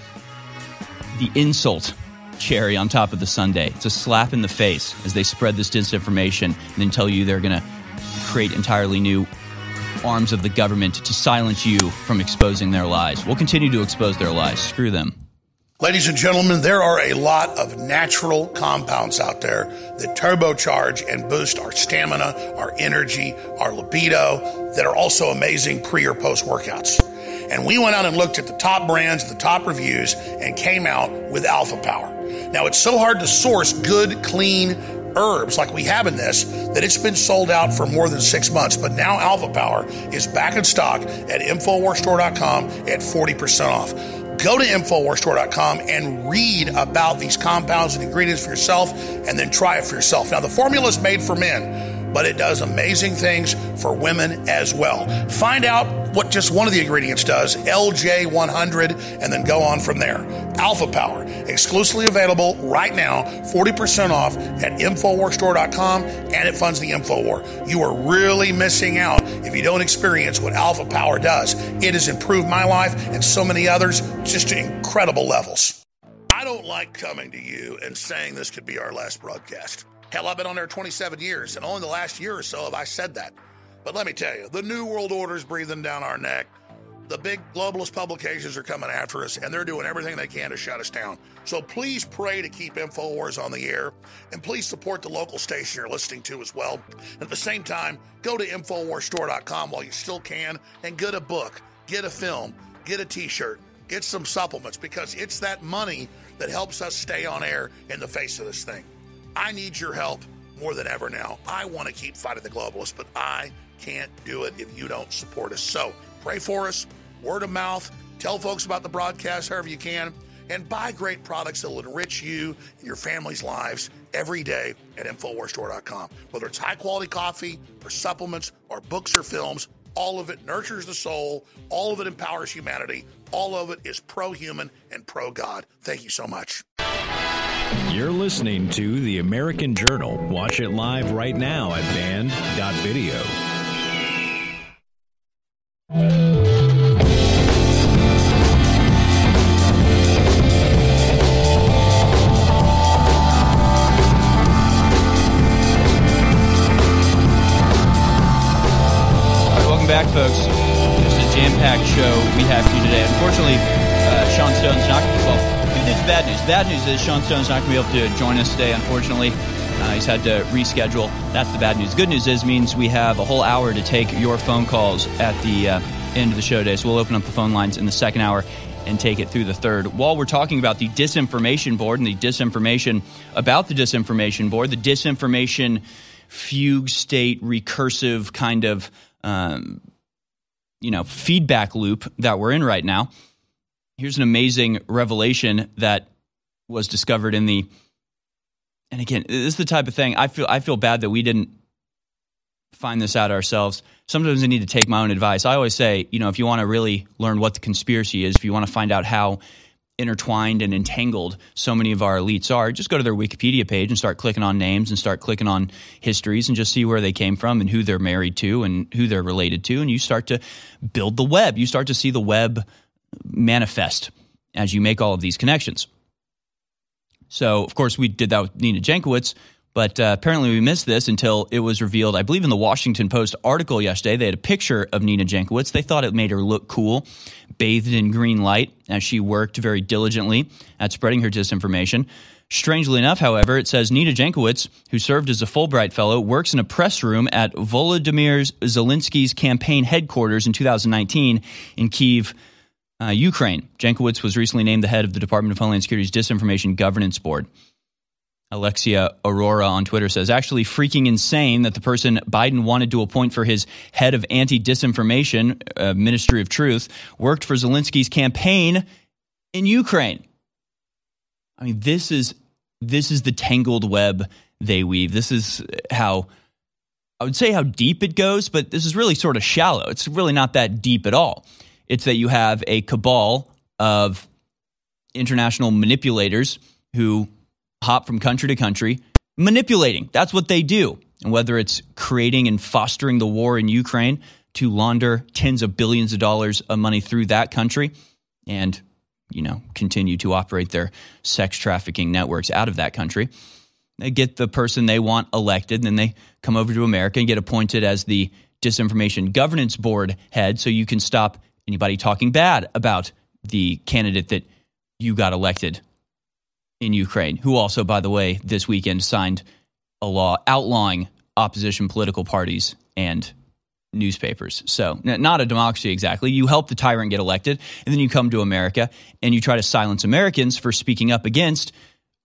the insult cherry on top of the sundae. It's a slap in the face as they spread this disinformation and then tell you they're going to create entirely new arms of the government to silence you from exposing their lies. We'll continue to expose their lies. Screw them. Ladies and gentlemen, there are a lot of natural compounds out there that turbocharge and boost our stamina, our energy, our libido, that are also amazing pre or post workouts. And we went out and looked at the top brands, the top reviews, and came out with Alpha Power. Now, it's so hard to source good, clean herbs like we have in this that it's been sold out for more than six months. But now Alpha Power is back in stock at InfoWarsStore.com at 40% off go to InfoWarsStore.com and read about these compounds and ingredients for yourself and then try it for yourself. Now, the formula is made for men, but it does amazing things for women as well. Find out what just one of the ingredients does, LJ100, and then go on from there. Alpha Power, exclusively available right now, 40% off at InfoWarsStore.com, and it funds the InfoWar. You are really missing out if you don't experience what Alpha Power does. It has improved my life and so many others just to incredible levels. I don't like coming to you and saying this could be our last broadcast. Hell, I've been on there 27 years, and only the last year or so have I said that. But let me tell you, the New World Order is breathing down our neck. the big globalist publications are coming after us and they're doing everything they can to shut us down. So please pray to keep InfoWars on the air and please support the local station you're listening to as well. At the same time, go to InfoWarsStore.com while you still can and get a book, get a film, get a t shirt, get some supplements because it's that money that helps us stay on air in the face of this thing. I need your help more than ever now. I want to keep fighting the globalists, but I can't do it if you don't support us. So pray for us, word of mouth, tell folks about the broadcast however you can, and buy great products that will enrich you and your family's lives every day at InfoWarsStore.com. Whether it's high quality coffee or supplements or books or films, all of it nurtures the soul, all of it empowers humanity, all of it is pro human and pro God. Thank you so much. You're listening to The American Journal. Watch it live right now at band.video. Back, folks. Just a jam-packed show we have for you today. Unfortunately, uh, Sean Stone's not. Well, good news, bad news. Bad news is Sean Stone's not going to be able to join us today. Unfortunately, uh, he's had to reschedule. That's the bad news. Good news is means we have a whole hour to take your phone calls at the uh, end of the show today. So we'll open up the phone lines in the second hour and take it through the third. While we're talking about the disinformation board and the disinformation about the disinformation board, the disinformation fugue state recursive kind of um, you know feedback loop that we're in right now. Here's an amazing revelation that was discovered in the and again, this is the type of thing I feel I feel bad that we didn't find this out ourselves. Sometimes I need to take my own advice. I always say, you know, if you want to really learn what the conspiracy is, if you want to find out how intertwined and entangled so many of our elites are, just go to their Wikipedia page and start clicking on names and start clicking on histories and just see where they came from and who they're married to and who they're related to. And you start to build the web. You start to see the web manifest as you make all of these connections. So, of course, we did that with Nina Jankowicz, but uh, apparently we missed this until it was revealed, I believe, in the Washington Post article yesterday. They had a picture of Nina Jankowicz. They thought it made her look cool, bathed in green light as she worked very diligently at spreading her disinformation. Strangely enough, however, it says Nina Jankowicz, who served as a Fulbright Fellow, works in a press room at Volodymyr Zelensky's campaign headquarters in 2019 in Kiev, uh, Ukraine. Jankowicz was recently named the head of the Department of Homeland Security's Disinformation Governance Board. Alexia Aurora on Twitter says, actually freaking insane that the person Biden wanted to appoint for his head of anti disinformation, uh, Ministry of Truth, worked for Zelensky's campaign in Ukraine. I mean, this is this is the tangled web they weave. This is how I would say how deep it goes, but this is really sort of shallow. It's really not that deep at all. It's that you have a cabal of international manipulators who hop from country to country manipulating. That's what they do. And whether it's creating and fostering the war in Ukraine to launder tens of billions of dollars of money through that country and you know continue to operate their sex trafficking networks out of that country. They get the person they want elected, and then they come over to America and get appointed as the disinformation governance board head so you can stop anybody talking bad about the candidate that you got elected in Ukraine, who also, by the way, this weekend signed a law outlawing opposition political parties and newspapers. So, not a democracy exactly. You help the tyrant get elected, and then you come to America and you try to silence Americans for speaking up against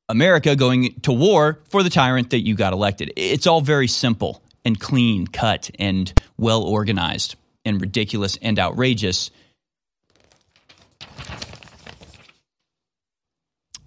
America going to war for the tyrant that you got elected. It's all very simple and clean cut and well organized and ridiculous and outrageous.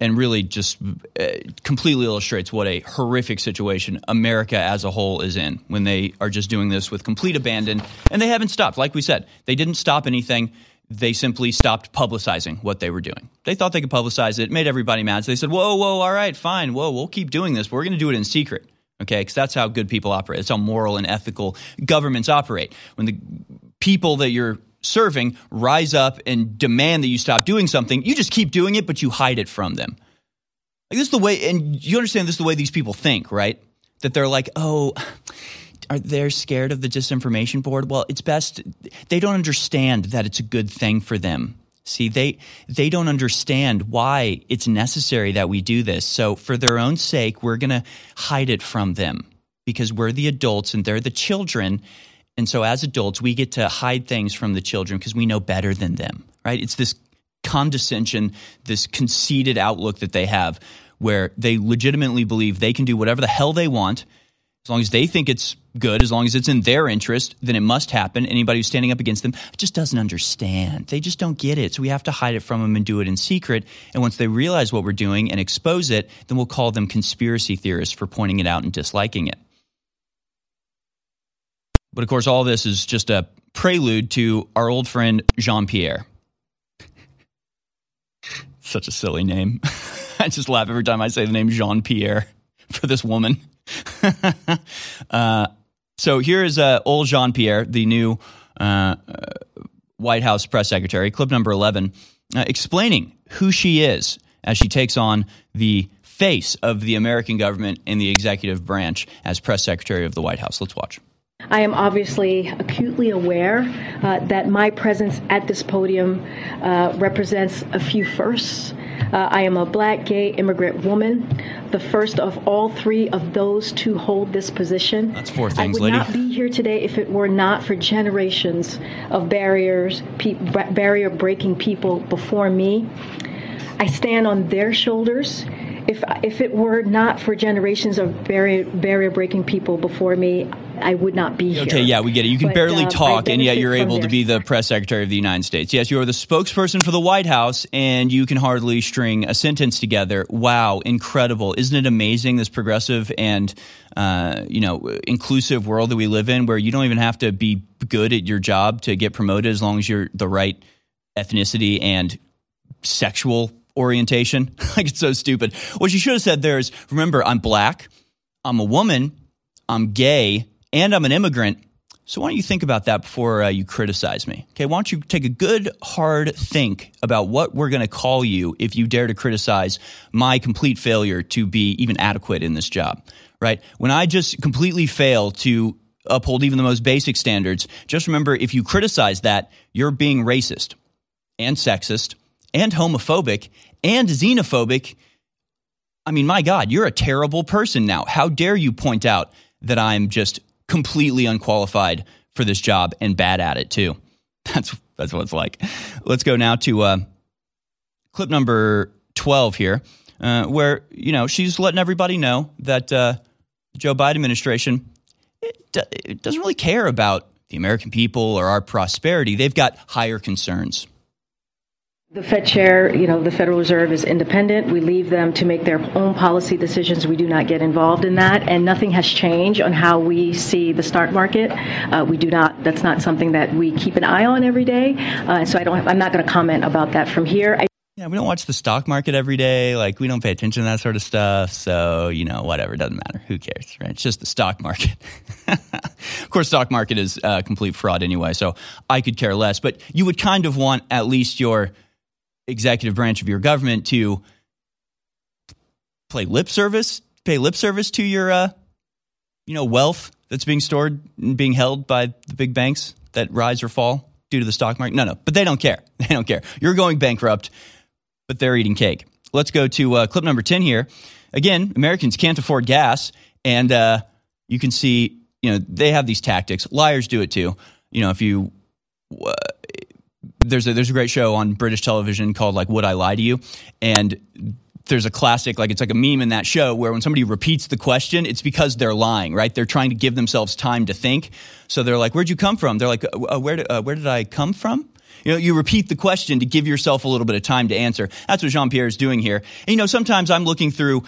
and really just uh, completely illustrates what a horrific situation America as a whole is in when they are just doing this with complete abandon. And they haven't stopped. Like we said, they didn't stop anything. They simply stopped publicizing what they were doing. They thought they could publicize it, it made everybody mad. So they said, whoa, whoa, all right, fine. Whoa, we'll keep doing this. We're going to do it in secret. Okay, because that's how good people operate. That's how moral and ethical governments operate. When the people that you're serving rise up and demand that you stop doing something, you just keep doing it, but you hide it from them. Like this is the way, and you understand this is the way these people think, right? That they're like, oh, are they're scared of the disinformation board? Well, it's best they don't understand that it's a good thing for them. See, they they don't understand why it's necessary that we do this. So for their own sake, we're going to hide it from them because we're the adults and they're the children. And so as adults, we get to hide things from the children because we know better than them, right? It's this condescension, this conceited outlook that they have where they legitimately believe they can do whatever the hell they want as long as they think it's good, as long as it's in their interest, then it must happen. Anybody who's standing up against them just doesn't understand. They just don't get it. So we have to hide it from them and do it in secret. And once they realize what we're doing and expose it, then we'll call them conspiracy theorists for pointing it out and disliking it. But of course, all this is just a prelude to our old friend Jean Pierre. Such a silly name. I just laugh every time I say the name Jean Pierre for this woman. uh, so here is uh, old Jean Pierre, the new uh, White House press secretary, clip number 11, uh, explaining who she is as she takes on the face of the American government and the executive branch as press secretary of the White House. Let's watch. I am obviously acutely aware uh, that my presence at this podium uh, represents a few firsts. Uh, I am a black gay immigrant woman, the first of all three of those to hold this position. That's four things, I would lady. not be here today if it were not for generations of barriers, pe- barrier breaking people before me. I stand on their shoulders. If, if it were not for generations of barrier, barrier breaking people before me, I would not be here. Okay, yeah, we get it. You can But, barely um, talk, and yet you're able to be the press secretary of the United States. Yes, you are the spokesperson for the White House, and you can hardly string a sentence together. Wow, incredible! Isn't it amazing this progressive and uh, you know inclusive world that we live in, where you don't even have to be good at your job to get promoted as long as you're the right ethnicity and sexual orientation. like it's so stupid. What you should have said there is, remember, I'm black, I'm a woman, I'm gay, and I'm an immigrant. So why don't you think about that before uh, you criticize me? Okay, why don't you take a good hard think about what we're going to call you if you dare to criticize my complete failure to be even adequate in this job, right? When I just completely fail to uphold even the most basic standards, just remember if you criticize that, you're being racist and sexist and homophobic and xenophobic. I mean, my God, you're a terrible person now. How dare you point out that I'm just completely unqualified for this job and bad at it too? That's that's what it's like. Let's go now to uh, clip number twelve here, uh, where you know she's letting everybody know that uh, the Joe Biden administration it, it doesn't really care about the American people or our prosperity. They've got higher concerns. The Fed chair, you know, the Federal Reserve is independent. We leave them to make their own policy decisions. We do not get involved in that, and nothing has changed on how we see the stock market. Uh, we do not. That's not something that we keep an eye on every day. Uh, so I don't. I'm not going to comment about that from here. I, Yeah, we don't watch the stock market every day. Like we don't pay attention to that sort of stuff. So you know, whatever, doesn't matter. Who cares, right? It's just the stock market. of course, stock market is uh, complete fraud anyway. So I could care less. But you would kind of want at least your executive branch of your government to play lip service, pay lip service to your, uh, you know, wealth that's being stored and being held by the big banks that rise or fall due to the stock market. No, no, but they don't care. They don't care. You're going bankrupt, but they're eating cake. Let's go to uh, clip number 10 here. Again, Americans can't afford gas, and uh, you can see, you know, they have these tactics. Liars do it too. You know, if you uh, there's a there's a great show on British television called like Would I Lie to You, and there's a classic like it's like a meme in that show where when somebody repeats the question, it's because they're lying, right? They're trying to give themselves time to think. So they're like, "Where'd you come from?" They're like, uh, "Where did uh, where did I come from?" You know, you repeat the question to give yourself a little bit of time to answer. That's what Jean Pierre is doing here. And you know, sometimes I'm looking through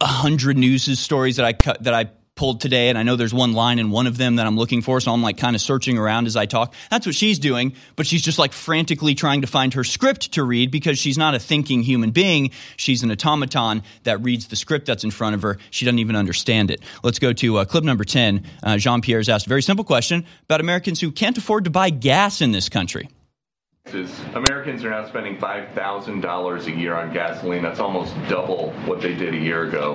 a hundred news stories that I cut that I pulled today, and I know there's one line in one of them that I'm looking for, so I'm like kind of searching around as I talk. That's what she's doing, but she's just like frantically trying to find her script to read because she's not a thinking human being. She's an automaton that reads the script that's in front of her. She doesn't even understand it. Let's go to uh, clip number 10. Uh, Jean Pierre's asked a very simple question about Americans who can't afford to buy gas in this country. Is Americans are now spending $5,000 a year on gasoline. That's almost double what they did a year ago.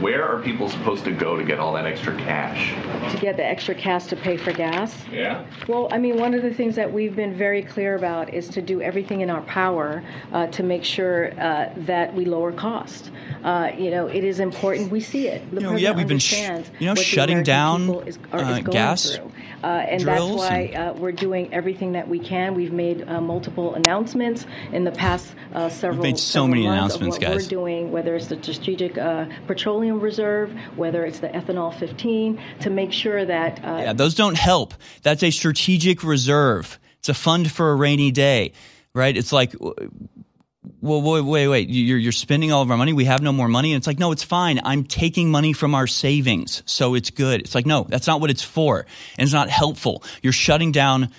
Where are people supposed to go to get all that extra cash? To get the extra cash to pay for gas? Yeah. Well, I mean, one of the things that we've been very clear about is to do everything in our power uh, to make sure uh, that we lower cost. Uh, you know, it is important. We see it. The You know, yeah, we've been sh- you know shutting down people is, are, is uh, going gas through. Uh, and that's drills why uh, we're doing everything that we can. We've made uh, multiple announcements in the past uh, several. made so many announcements, what guys. We're doing whether it's the strategic uh, petroleum reserve, whether it's the ethanol 15, to make sure that uh, Yeah, those don't help. That's a strategic reserve. It's a fund for a rainy day, right? It's like, well, wait, wait, wait. You're, you're spending all of our money. We have no more money. And it's like, no, it's fine. I'm taking money from our savings. So it's good. It's like, no, that's not what it's for. And it's not helpful. You're shutting down,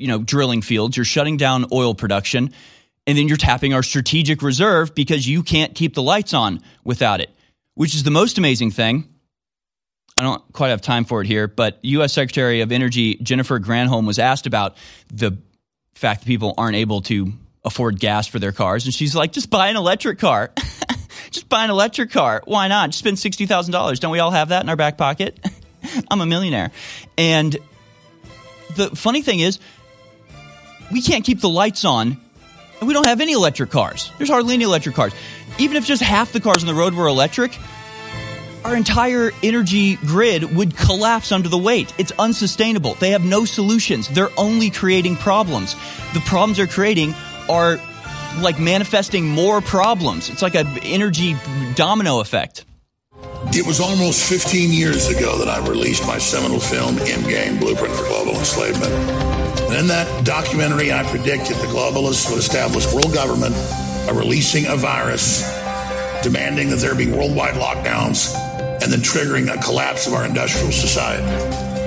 you know, drilling fields. You're shutting down oil production. And then you're tapping our strategic reserve because you can't keep the lights on without it, which is the most amazing thing. I don't quite have time for it here, but U.S. Secretary of Energy Jennifer Granholm was asked about the fact that people aren't able to afford gas for their cars, and she's like, "Just buy an electric car. Just buy an electric car. Why not? Just spend sixty thousand dollars. Don't we all have that in our back pocket? I'm a millionaire." And the funny thing is, we can't keep the lights on, and we don't have any electric cars. There's hardly any electric cars. Even if just half the cars on the road were electric, our entire energy grid would collapse under the weight. It's unsustainable. They have no solutions. They're only creating problems. The problems they're creating are like manifesting more problems. It's like an energy domino effect. It was almost 15 years ago that I released my seminal film, Endgame Blueprint for Global Enslavement. And in that documentary, I predicted the globalists would establish world government by releasing a virus, demanding that there be worldwide lockdowns, and then triggering a collapse of our industrial society.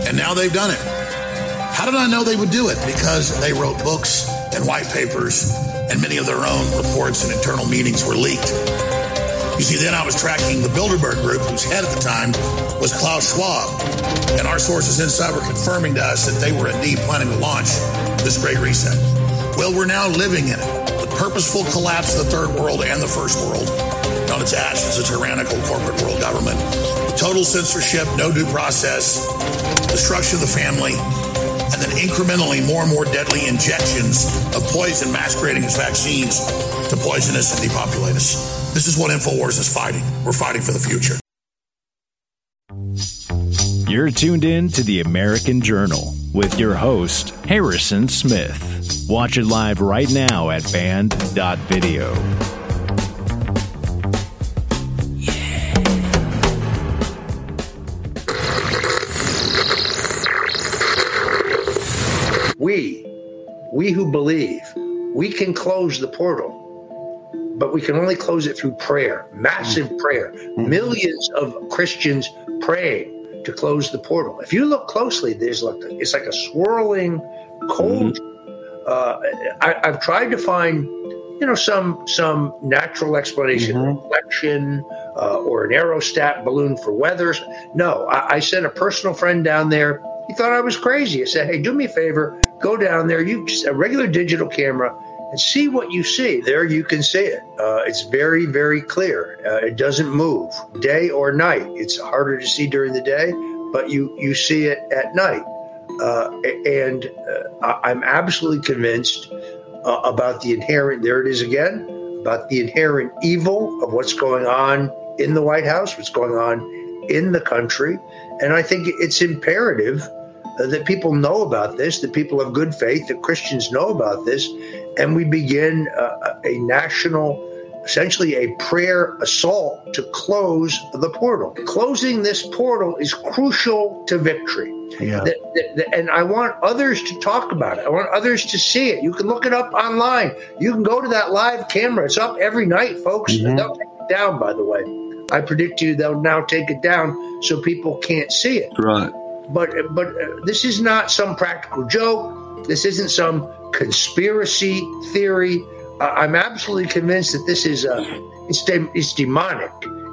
And now they've done it. How did I know they would do it? Because they wrote books and white papers, and many of their own reports and internal meetings were leaked. You see, then I was tracking the Bilderberg Group, whose head at the time was Klaus Schwab. And our sources inside were confirming to us that they were indeed planning to launch this great reset. Well, we're now living in it. The purposeful collapse of the third world and the first world. On its ashes, a tyrannical corporate world government. Total censorship, no due process, destruction of the family, and then incrementally more and more deadly injections of poison masquerading as vaccines to poison us and depopulate us. This is what InfoWars is fighting. We're fighting for the future. You're tuned in to the American Journal with your host, Harrison Smith. Watch it live right now at band.video. We, we who believe, we can close the portal, but we can only close it through prayer, massive mm. prayer, mm-hmm. millions of Christians praying to close the portal. If you look closely, there's like it's like a swirling cold. Uh, I, I've tried to find, you know, some some natural explanation, reflection, uh, or an aerostat balloon for weather. No, I, I sent a personal friend down there. He thought I was crazy. I said, "Hey, do me a favor, go down there. You just a regular digital camera." And see what you see. There you can see it. Uh, it's very, very clear. Uh, it doesn't move day or night. It's harder to see during the day, but you, you see it at night. Uh, and uh, I'm absolutely convinced uh, about the inherent, there it is again, about the inherent evil of what's going on in the White House, what's going on in the country. And I think it's imperative uh, that people know about this, that people of good faith, that Christians know about this, and we begin uh, a national, essentially a prayer assault to close the portal. Closing this portal is crucial to victory. Yeah. That- that- that- and I want others to talk about it. I want others to see it. You can look it up online. You can go to that live camera. It's up every night, folks. They'll take it down, by the way. I predict you they'll now take it down so people can't see it Right. but but uh, this is not some practical joke. This isn't some conspiracy theory. Uh, I'm absolutely convinced that this is a it's de- it's demonic.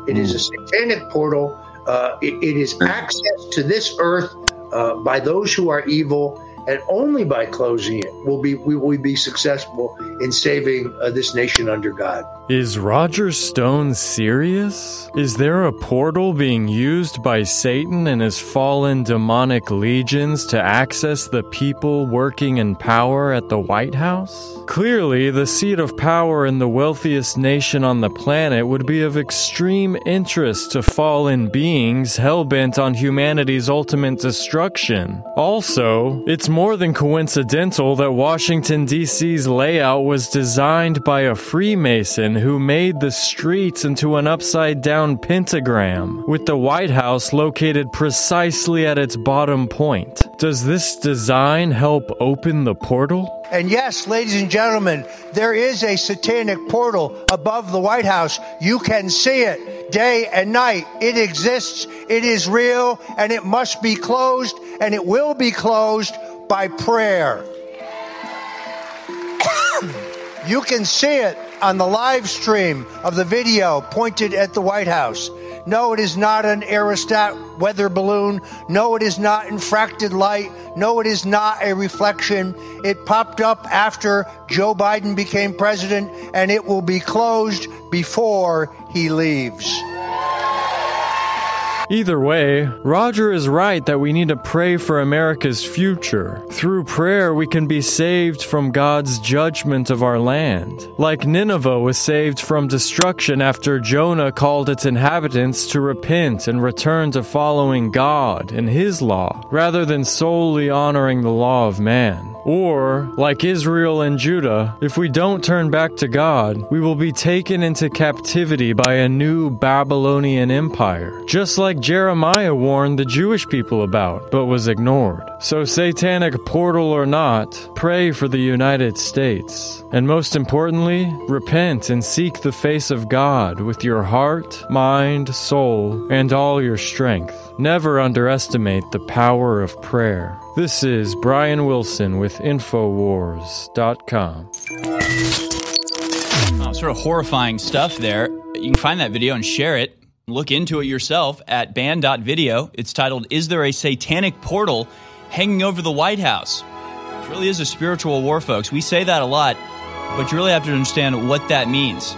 It is a satanic portal. Uh, it, it is access to this earth uh, by those who are evil, and only by closing it will be we will be successful in saving uh, this nation under God. Is Roger Stone serious? Is there a portal being used by Satan and his fallen demonic legions to access the people working in power at the White House? Clearly, the seat of power in the wealthiest nation on the planet would be of extreme interest to fallen beings hell bent on humanity's ultimate destruction. Also, it's more than coincidental that Washington, D.C.'s layout was designed by a Freemason who made the streets into an upside down pentagram, with the White House located precisely at its bottom point. Does this design help open the portal? And yes, ladies and gentlemen, there is a satanic portal above the White House. You can see it day and night. It exists, it is real, and it must be closed, and it will be closed by prayer. You can see it on the live stream of the video pointed at the White House. No, it is not an aerostat weather balloon. No, it is not infracted light. No, it is not a reflection. It popped up after Joe Biden became president, and it will be closed before he leaves. Either way, Roger is right that we need to pray for America's future. Through prayer, we can be saved from God's judgment of our land. Like Nineveh was saved from destruction after Jonah called its inhabitants to repent and return to following God and His law, rather than solely honoring the law of man. Or, like Israel and Judah, if we don't turn back to God, we will be taken into captivity by a new Babylonian empire, just like Jeremiah warned the Jewish people about, but was ignored. So, satanic portal or not, pray for the United States. And most importantly, repent and seek the face of God with your heart, mind, soul, and all your strength. Never underestimate the power of prayer. This is Brian Wilson with Infowars.com. Oh, sort of horrifying stuff there. You can find that video and share it. Look into it yourself at band.video. It's titled, Is There a Satanic Portal Hanging Over the White House? It really is a spiritual war, folks. We say that a lot, but you really have to understand what that means.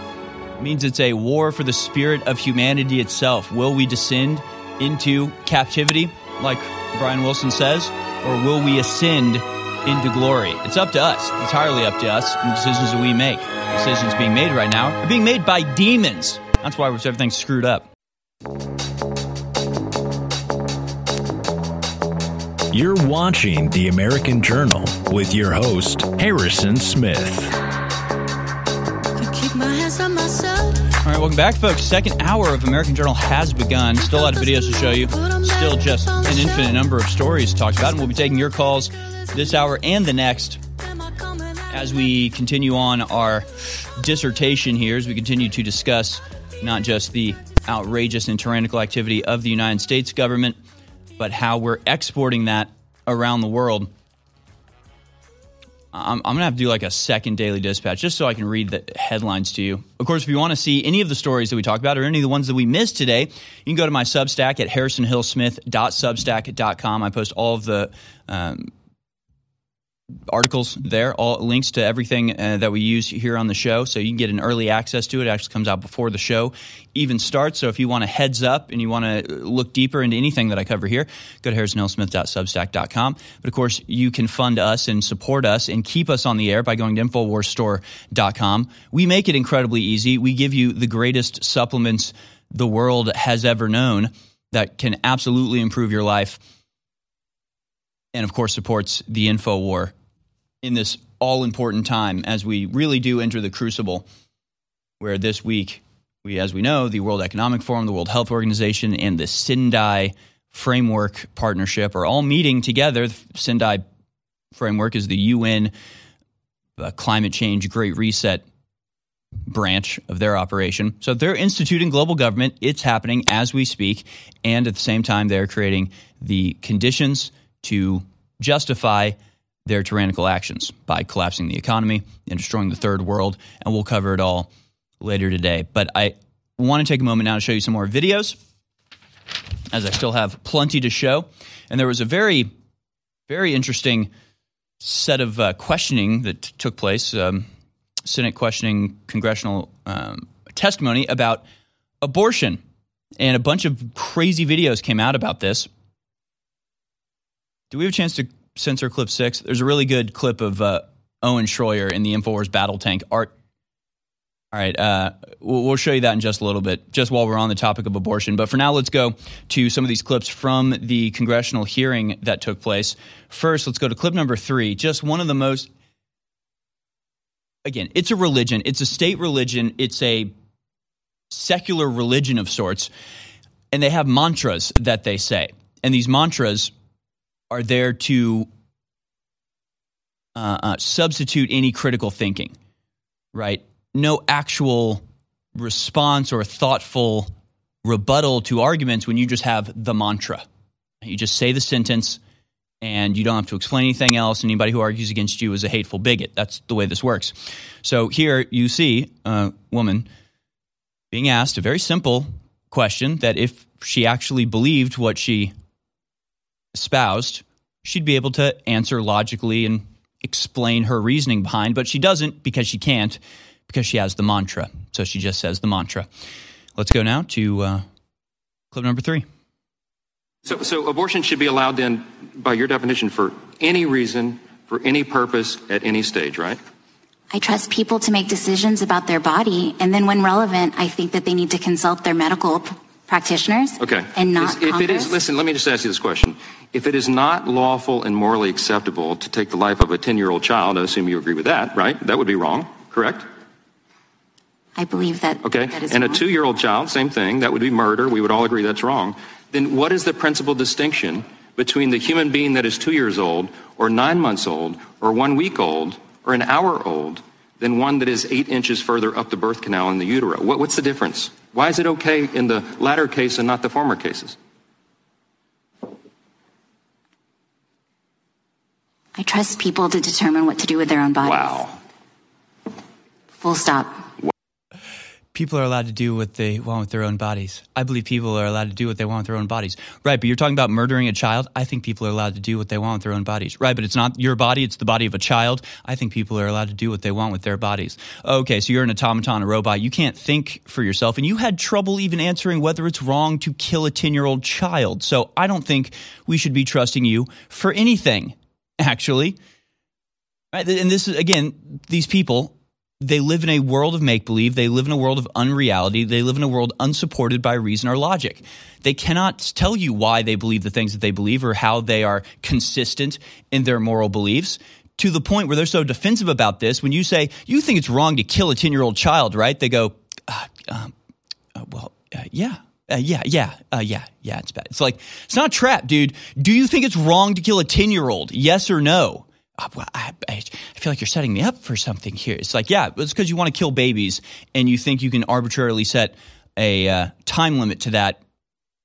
It means it's a war for the spirit of humanity itself. Will we descend into captivity, like Brian Wilson says, or will we ascend into glory? It's up to us, entirely up to us, and the decisions that we make. Decisions being made right now are being made by demons. That's why everything's screwed up. You're watching The American Journal with your host, Harrison Smith. Welcome back, folks. Second hour of American Journal has begun. Still a lot of videos to show you. Still just an infinite number of stories to talk about. And we'll be taking your calls this hour and the next as we continue on our dissertation here, as we continue to discuss not just the outrageous and tyrannical activity of the United States government, but how we're exporting that around the world. I'm, I'm going to have to do like a second daily dispatch just so I can read the headlines to you. Of course, if you want to see any of the stories that we talk about or any of the ones that we missed today, you can go to my Substack at harrisonhillsmith.substack.com. I post all of the um, articles there, all links to everything uh, that we use here on the show. So you can get an early access to it. It actually comes out before the show even starts. So if you want a heads up and you want to look deeper into anything that I cover here, go to harrisonhillsmith.substack.com. But of course, you can fund us and support us and keep us on the air by going to InfoWarsStore.com. We make it incredibly easy. We give you the greatest supplements the world has ever known that can absolutely improve your life and of course supports the info war in this all important time as we really do enter the crucible where this week we as we know the world economic forum the world health organization and the sendai framework partnership are all meeting together. The framework is the un uh, climate change great reset branch of their operation. So they're instituting global government. It's happening as we speak. And at the same time they're creating the conditions to justify their tyrannical actions by collapsing the economy and destroying the third world. And we'll cover it all later today. But I want to take a moment now to show you some more videos, as I still have plenty to show. And there was a very, very interesting set of uh, questioning that t- took place, um, Senate questioning congressional um, testimony about abortion. And a bunch of crazy videos came out about this. Do we have a chance to censor clip six? There's a really good clip of uh, Owen Schroyer in the InfoWars battle tank. Art. All right, uh, we'll, we'll show you that in just a little bit, just while we're on the topic of abortion. But for now, let's go to some of these clips from the congressional hearing that took place. First, let's go to clip number three. Just one of the most, again, it's a religion, it's a state religion, it's a secular religion of sorts, and they have mantras that they say. And these mantras are there to uh, uh, substitute any critical thinking, right? No actual response or thoughtful rebuttal to arguments when you just have the mantra. You just say the sentence and you don't have to explain anything else. Anybody who argues against you is a hateful bigot. That's the way this works. So here you see a woman being asked a very simple question that if she actually believed what she espoused, she'd be able to answer logically and explain her reasoning behind, but she doesn't because she can't, because she has the mantra. So she just says the mantra. Let's go now to uh, clip number three. So, so abortion should be allowed then, by your definition, for any reason, for any purpose, at any stage, right? I trust people to make decisions about their body, and then when relevant, I think that they need to consult their medical p- practitioners Okay. and not Is- if it is, listen, let me just ask you this question. If it is not lawful and morally acceptable to take the life of a 10 year old child, I assume you agree with that, right? That would be wrong, correct? I believe that Okay. that And a two year old child, same thing. That would be murder. We would all agree that's wrong. Then what is the principal distinction between the human being that is two years old, or nine months old, or one week old, or an hour old, than one that is eight inches further up the birth canal in the utero? What, what's the difference? Why is it okay in the latter case and not the former cases? I trust people to determine what to do with their own bodies. Wow. Full stop. People are allowed to do what they want with their own bodies. I believe people are allowed to do what they want with their own bodies. Right, but you're talking about murdering a child. I think people are allowed to do what they want with their own bodies. Right, but it's not your body, it's the body of a child. I think people are allowed to do what they want with their bodies. Okay, so you're an automaton, a robot. You can't think for yourself, and you had trouble even answering whether it's wrong to kill a 10 year old child. So I don't think we should be trusting you for anything, actually. Right? And this is, again, these people, they live in a world of make believe. They live in a world of unreality. They live in a world unsupported by reason or logic. They cannot tell you why they believe the things that they believe or how they are consistent in their moral beliefs to the point where they're so defensive about this. When you say, you think it's wrong to kill a 10 year old child, right? They go, uh, um, uh, well, uh, yeah. Uh, yeah, yeah, uh, yeah, yeah, it's bad. It's like, it's not a trap, dude. Do you think it's wrong to kill a 10 year old? Yes or no? Uh, well, I, I, feel like you're setting me up for something here. It's like, yeah, it's because you want to kill babies and you think you can arbitrarily set a uh, time limit to that,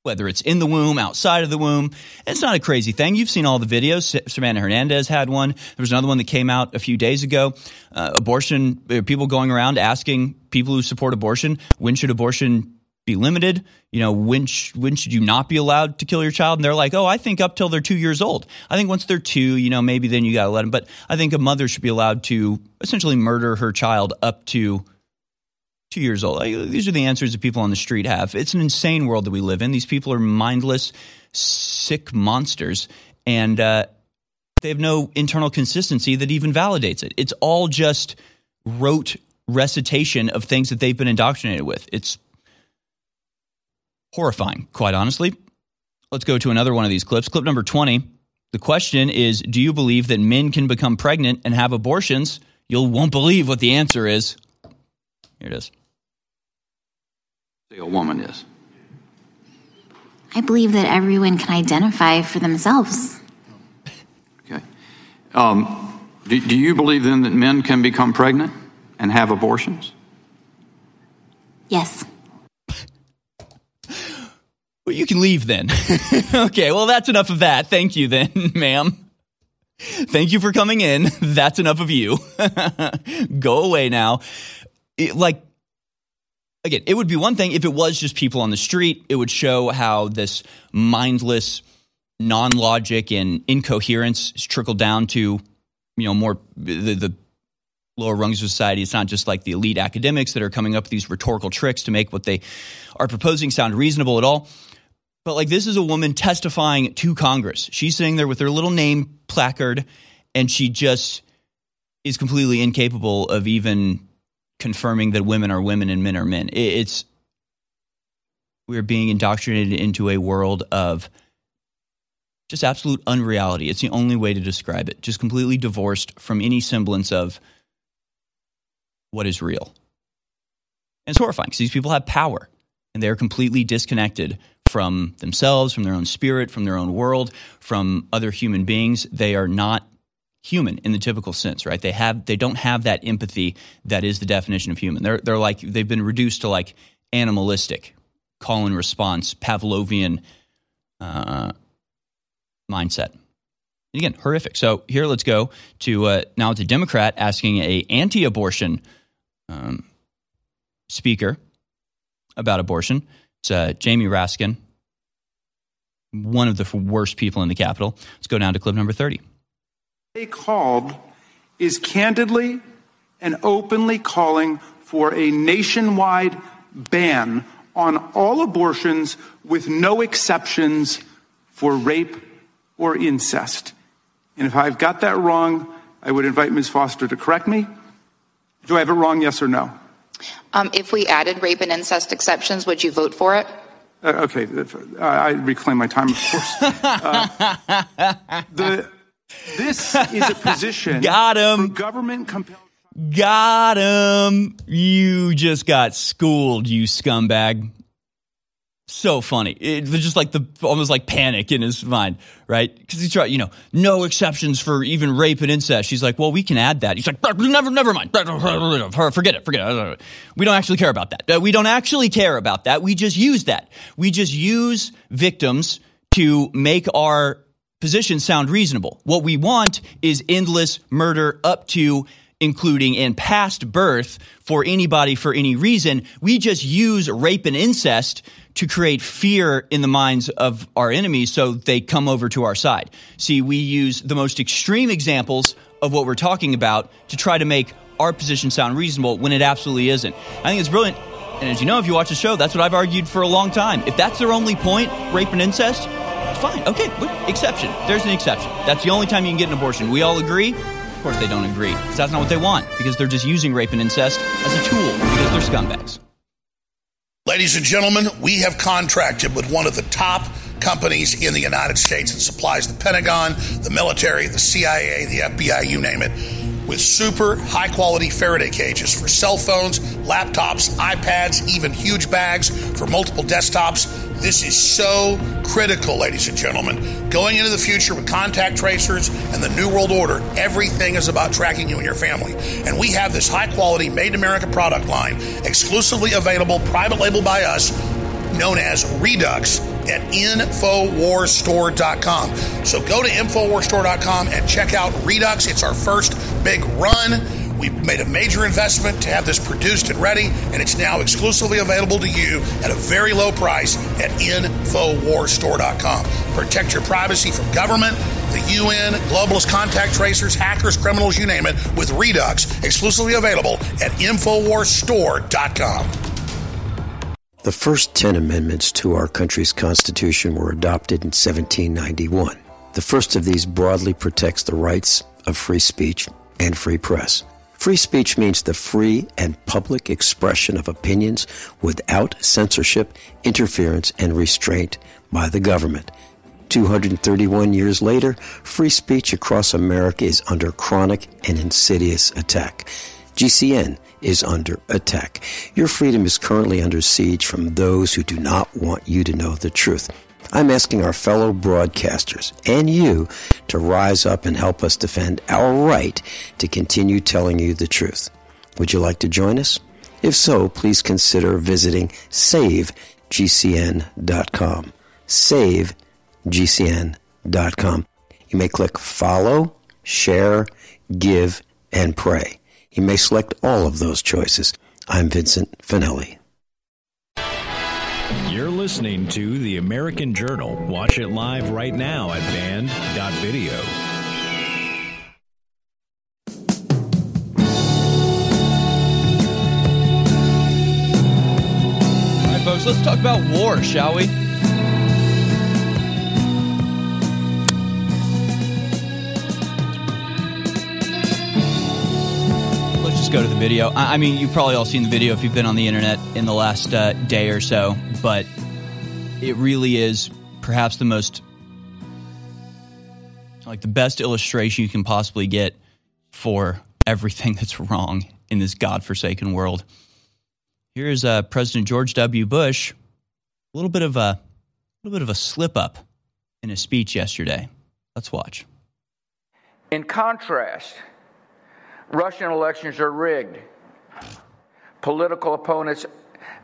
whether it's in the womb, outside of the womb. It's not a crazy thing. You've seen all the videos. Sa- Savannah Hernandez had one. There was another one that came out a few days ago. Uh, abortion, people going around asking people who support abortion, when should abortion be limited? You know, when sh- when should you not be allowed to kill your child? And they're like, oh, I think up till they're two years old. I think once they're two, you know, maybe then you got to let them. But I think a mother should be allowed to essentially murder her child up to two years old. Like, these are the answers that people on the street have. It's an insane world that we live in. These people are mindless, sick monsters, and uh, they have no internal consistency that even validates it. It's all just rote recitation of things that they've been indoctrinated with. It's horrifying, quite honestly. Let's go to another one of these clips. Clip number 20. The question is Do you believe that men can become pregnant and have abortions? You won't believe what the answer is. Here it is. A woman is. I believe that everyone can identify for themselves. Okay. Um, do, do you believe then that men can become pregnant and have abortions? Yes. Well, you can leave then. okay, well, that's enough of that. Thank you, then, ma'am. Thank you for coming in. That's enough of you. Go away now. It- like, again, it would be one thing if it was just people on the street. It would show how this mindless non logic and incoherence is trickled down to you know more the, the lower rungs of society. It's not just like the elite academics that are coming up with these rhetorical tricks to make what they are proposing sound reasonable at all. But like this is a woman testifying to Congress. She's sitting there with her little name placard, and she just is completely incapable of even confirming that women are women and men are men. It's we're being indoctrinated into a world of just absolute unreality. It's the only way to describe it. Just completely divorced from any semblance of what is real. And it's horrifying because these people have power and they're completely disconnected from themselves, from their own spirit, from their own world, from other human beings. They are not human in the typical sense, right? They have they don't have that empathy that is the definition of human. They're they're like they've been reduced to like animalistic, call and response, Pavlovian uh, mindset. And again, horrific. So here, let's go to uh, now it's a Democrat asking a anti-abortion um, speaker about abortion. It's uh, Jamie Raskin, one of the worst people in the Capitol. Let's go down to clip number thirty they called is candidly and openly calling for a nationwide ban on all abortions with no exceptions for rape or incest. And if I've got that wrong, I would invite Ms. Foster to correct me. Do I have it wrong, yes or no? Um, if we added rape and incest exceptions, would you vote for it? Uh, okay, uh, I reclaim my time, of course. Uh, the this is a position. got him. Government compelled. Got him. You just got schooled, you scumbag. So funny. It's just like the almost like panic in his mind, right? Because he's trying, you know, no exceptions for even rape and incest. She's like, well, we can add that. He's like, never, never mind. Forget it. Forget it. We don't actually care about that. Uh, we don't actually care about that. We just use that. We just use victims to make our position sound reasonable. What we want is endless murder up to including and past birth for anybody for any reason. We just use rape and incest to create fear in the minds of our enemies so they come over to our side. See, we use the most extreme examples of what we're talking about to try to make our position sound reasonable when it absolutely isn't. I think it's brilliant. And as you know, if you watch the show, that's what I've argued for a long time. If that's their only point, rape and incest, fine. Okay, exception. There's an exception. That's the only time you can get an abortion. We all agree? Of course they don't agree. Because that's not what they want. Because they're just using rape and incest as a tool. Because they're scumbags. Ladies and gentlemen, we have contracted with one of the top companies in the United States that supplies the Pentagon, the military, the CIA, the FBI, you name it with super high quality Faraday cages for cell phones, laptops, iPads, even huge bags for multiple desktops. This is so critical, ladies and gentlemen. Going into the future with contact tracers and the New World Order, everything is about tracking you and your family. And we have this high quality made in America product line exclusively available, private label by us known as Redux at InfoWarsStore.com. So go to InfoWarsStore.com and check out Redux. It's our first big run. We made a major investment to have this produced and ready, and it's now exclusively available to you at a very low price at InfoWarsStore.com. Protect your privacy from government, the UN, globalist contact tracers, hackers, criminals, you name it, with Redux, exclusively available at InfoWarsStore.com. The first 10 amendments to our country's Constitution were adopted in 1791. The first of these broadly protects the rights of free speech and free press. Free speech means the free and public expression of opinions without censorship, interference, and restraint by the government. 231 years later, free speech across America is under chronic and insidious attack. GCN is under attack. Your freedom is currently under siege from those who do not want you to know the truth. I'm asking our fellow broadcasters and you to rise up and help us defend our right to continue telling you the truth. Would you like to join us? If so, please consider visiting savegcn.com. Savegcn.com. You may click follow, share, give, and pray. You may select all of those choices. I'm Vincent Finelli listening to The American Journal. Watch it live right now at band.video. All right, folks, let's talk about war, shall we? go to the video. I, mean, you've probably all seen the video if you've been on the internet in the last uh, day or so, but it really is perhaps the most, like, the best illustration you can possibly get for everything that's wrong in this godforsaken world. Here's uh, President George W. Bush, a little bit of a, little bit of a slip up in his speech yesterday. Let's watch. In contrast, Russian elections are rigged. Political opponents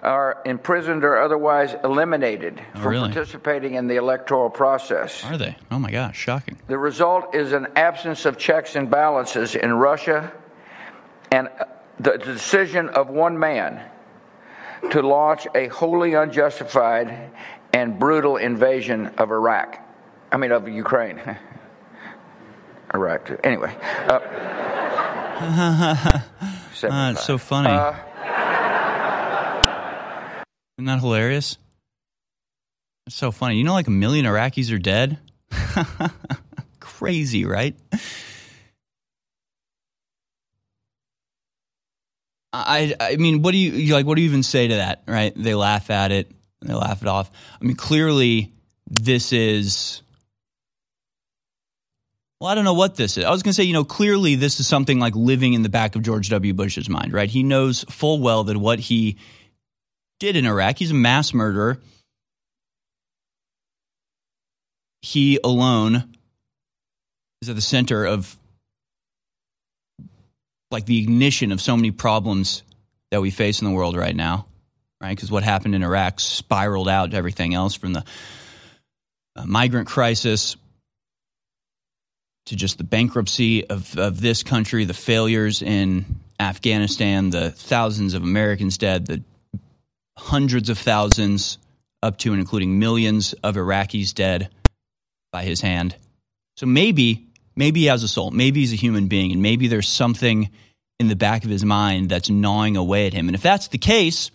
are imprisoned or otherwise eliminated Oh, from really? participating in the electoral process. Are they? Oh my gosh, shocking. The result is an absence of checks and balances in Russia and uh, the decision of one man to launch a wholly unjustified and brutal invasion of Iraq. I mean, of Ukraine. Iraq. Anyway. Uh, Ah, it's so funny. Uh, Isn't that hilarious? It's so funny. You know, like a million Iraqis are dead? Crazy, right? I, I mean, what do you you like? What do you even say to that? Right? They laugh at it. They laugh it off. I mean, clearly, this is. Well, I don't know what this is. I was going to say, you know, clearly this is something like living in the back of George W. Bush's mind, right? He knows full well that what he did in Iraq, he's a mass murderer. He alone is at the center of like the ignition of so many problems that we face in the world right now, right? Because what happened in Iraq spiraled out to everything else from the uh, migrant crisis to just the bankruptcy of, of this country, the failures in Afghanistan, the thousands of Americans dead, the hundreds of thousands, up to and including millions of Iraqis dead by his hand. So maybe, maybe he has a soul. Maybe he's a human being, and maybe there's something in the back of his mind that's gnawing away at him. And if that's the case,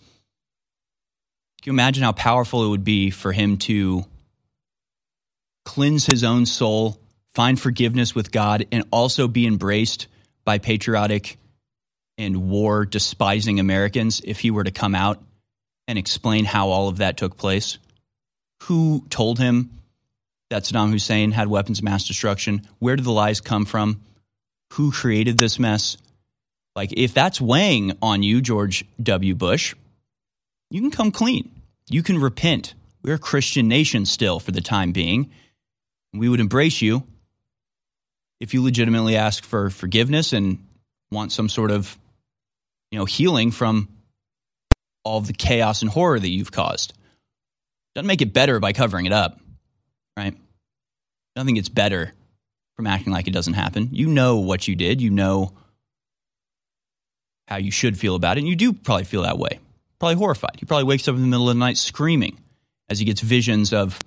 can you imagine how powerful it would be for him to cleanse his own soul, find forgiveness with God, and also be embraced by patriotic and war despising Americans if he were to come out and explain how all of that took place? Who told him that Saddam Hussein had weapons of mass destruction? Where did the lies come from? Who created this mess? Like, if that's weighing on you, George W. Bush, you can come clean. You can repent. We're a Christian nation still for the time being. We would embrace you if you legitimately ask for forgiveness and want some sort of, you know, healing from all of the chaos and horror that you've caused. Doesn't make it better by covering it up, right? Nothing gets better from acting like it doesn't happen. You know what you did. You know how you should feel about it. And you do probably feel that way. Probably horrified. He probably wakes up in the middle of the night screaming as he gets visions of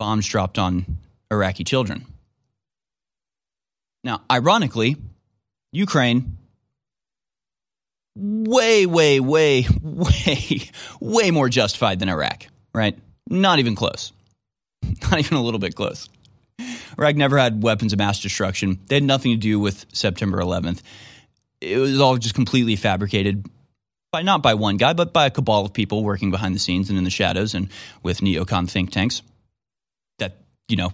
bombs dropped on Iraqi children. Now, ironically, Ukraine way, way, way, way, way more justified than Iraq, right? Not even close. Not even a little bit close. Iraq never had weapons of mass destruction. They had nothing to do with September 11th. It was all just completely fabricated by not by one guy, but by a cabal of people working behind the scenes and in the shadows and with neocon think tanks that, you know,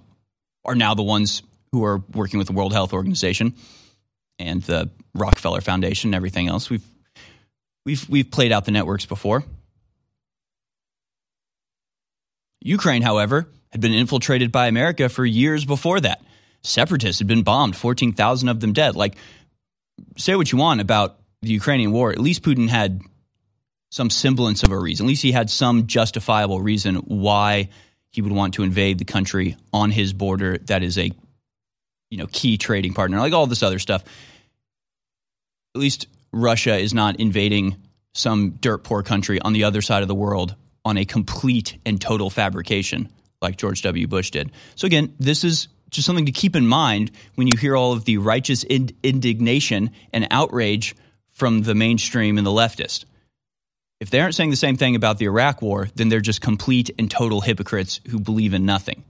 are now the ones who are working with the World Health Organization and the Rockefeller Foundation and everything else. We've we've we've played out the networks before. Ukraine, however, had been infiltrated by America for years before that. Separatists had been bombed, 14,000 of them dead. Like, say what you want about the Ukrainian war, at least Putin had some semblance of a reason. At least he had some justifiable reason why he would want to invade the country on his border that is a you know key trading partner like all this other stuff at least russia is not invading some dirt poor country on the other side of the world on a complete and total fabrication like george w bush did so again this is just something to keep in mind when you hear all of the righteous ind- indignation and outrage from the mainstream and the leftist If they aren't saying the same thing about the Iraq war, then they're just complete and total hypocrites who believe in nothing.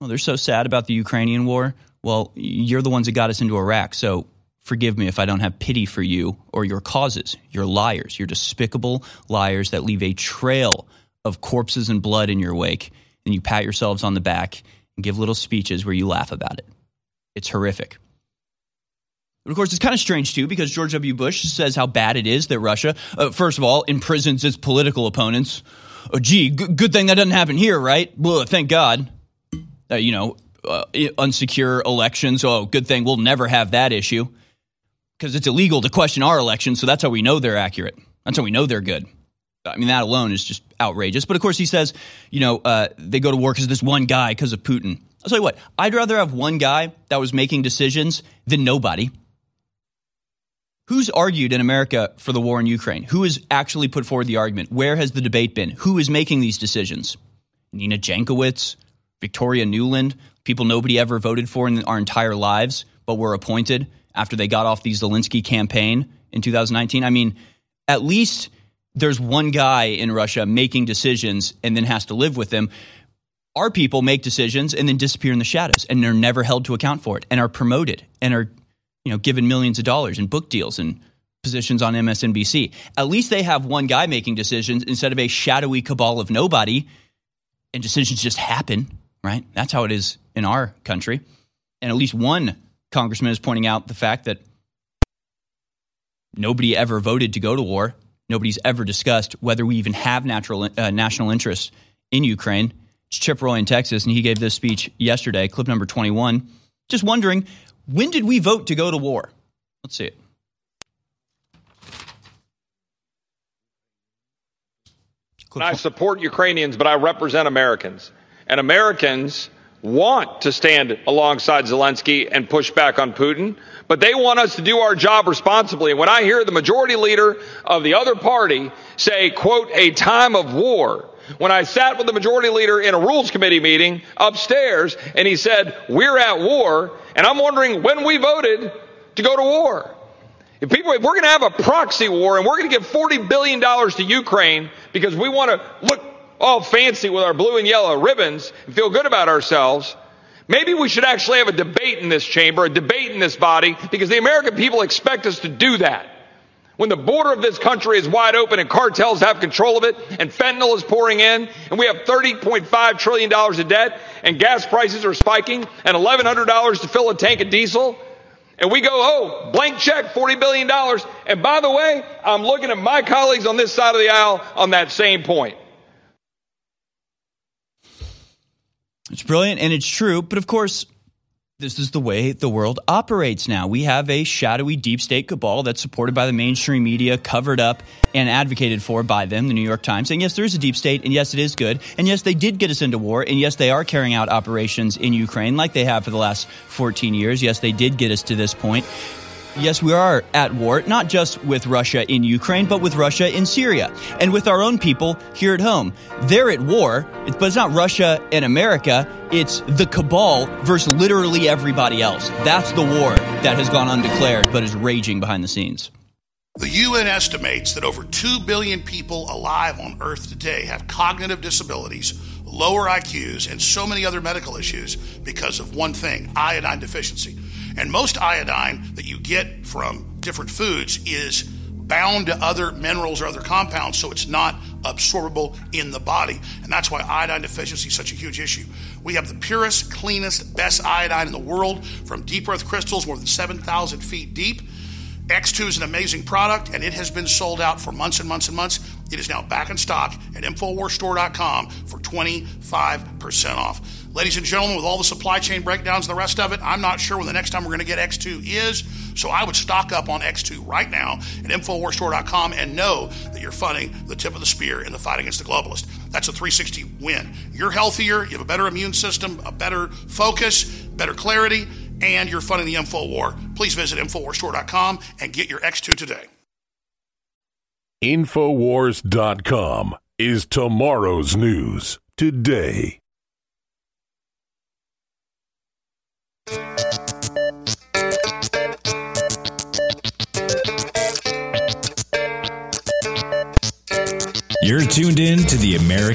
Well, they're so sad about the Ukrainian war. Well, you're the ones that got us into Iraq. So forgive me if I don't have pity for you or your causes. You're liars. You're despicable liars that leave a trail of corpses and blood in your wake. And you pat yourselves on the back and give little speeches where you laugh about it. It's horrific. But of course, it's kind of strange too because George W. Bush says how bad it is that Russia, uh, first of all, imprisons its political opponents. Oh, gee, g- good thing that doesn't happen here, right? Well, thank God. Uh, you know, uh, unsecure elections. Oh, good thing we'll never have that issue because it's illegal to question our elections. So that's how we know they're accurate. That's how we know they're good. I mean, that alone is just outrageous. But of course, he says, you know, uh, they go to war because this one guy, because of Putin. I'll tell you what, I'd rather have one guy that was making decisions than nobody. Who's argued in America for the war in Ukraine? Who has actually put forward the argument? Where has the debate been? Who is making these decisions? Nina Jankowicz, Victoria Nuland, people nobody ever voted for in our entire lives, but were appointed after they got off the Zelensky campaign in 2019. I mean, at least there's one guy in Russia making decisions and then has to live with them. Our people make decisions and then disappear in the shadows and they're never held to account for it and are promoted and are you know, given millions of dollars in book deals and positions on MSNBC. At least they have one guy making decisions instead of a shadowy cabal of nobody, and decisions just happen, right? That's how it is in our country. And at least one congressman is pointing out the fact that nobody ever voted to go to war. Nobody's ever discussed whether we even have natural uh, national interest in Ukraine. It's Chip Roy in Texas, and he gave this speech yesterday, clip number 21. Just wondering when did we vote to go to war? Let's see it. I support Ukrainians, but I represent Americans. And Americans want to stand alongside Zelensky and push back on Putin, but they want us to do our job responsibly. And when I hear the majority leader of the other party say, quote, a time of war, when I sat with the majority leader in a rules committee meeting upstairs and he said, we're at war, and I'm wondering when we voted to go to war. If people, if we're going to have a proxy war and we're going to give $40 billion to Ukraine because we want to look all fancy with our blue and yellow ribbons and feel good about ourselves, maybe we should actually have a debate in this chamber, a debate in this body, because the American people expect us to do that. When the border of this country is wide open and cartels have control of it and fentanyl is pouring in and we have $30.5 trillion of debt and gas prices are spiking and $1,100 to fill a tank of diesel and we go, oh, blank check, $40 billion. And by the way, I'm looking at my colleagues on this side of the aisle on that same point. It's brilliant and it's true, but of course, this is the way the world operates now. We have a shadowy deep state cabal that's supported by the mainstream media, covered up and advocated for by them, the New York Times, saying, yes, there is a deep state, and yes, it is good, and yes, they did get us into war, and yes, they are carrying out operations in Ukraine like they have for the last 14 years. Yes, they did get us to this point. Yes, we are at war, not just with Russia in Ukraine, but with Russia in Syria and with our own people here at home. They're at war, but it's not Russia and America. It's the cabal versus literally everybody else. That's the war that has gone undeclared, but is raging behind the scenes. The UN estimates that over 2 billion people alive on Earth today have cognitive disabilities, lower IQs, and so many other medical issues because of one thing iodine deficiency. And most iodine that you get from different foods is bound to other minerals or other compounds, so it's not absorbable in the body. And that's why iodine deficiency is such a huge issue. We have the purest, cleanest, best iodine in the world from deep earth crystals more than 7,000 feet deep. X2 is an amazing product, and it has been sold out for months and months and months. It is now back in stock at InfoWarsStore.com for 25% off. Ladies and gentlemen, with all the supply chain breakdowns and the rest of it, I'm not sure when the next time we're going to get X2 is. So I would stock up on X2 right now at InfoWarsStore.com and know that you're funding the tip of the spear in the fight against the globalist. That's a 360 win. You're healthier, you have a better immune system, a better focus, better clarity, and you're funding the info war. Please visit InfoWarsStore.com and get your X2 today. Infowars.com is tomorrow's news today.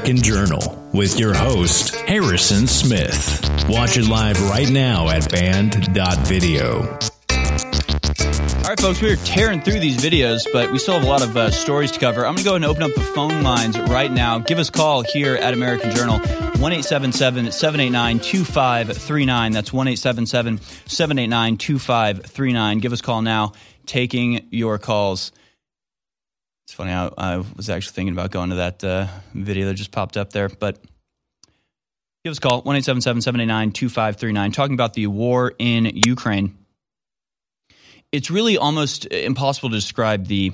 American Journal with your host, Harrison Smith. Watch it live right now at band.video. All right, folks, we are tearing through these videos, but we still have a lot of uh, stories to cover. I'm going to go ahead and open up the phone lines right now. Give us a call here at American Journal, 1 789 2539. That's 1 789 2539. Give us a call now, taking your calls. It's funny, I, I was actually thinking about going to that uh, video that just popped up there, but give us a call, 1 789 2539, talking about the war in Ukraine it's really almost impossible to describe the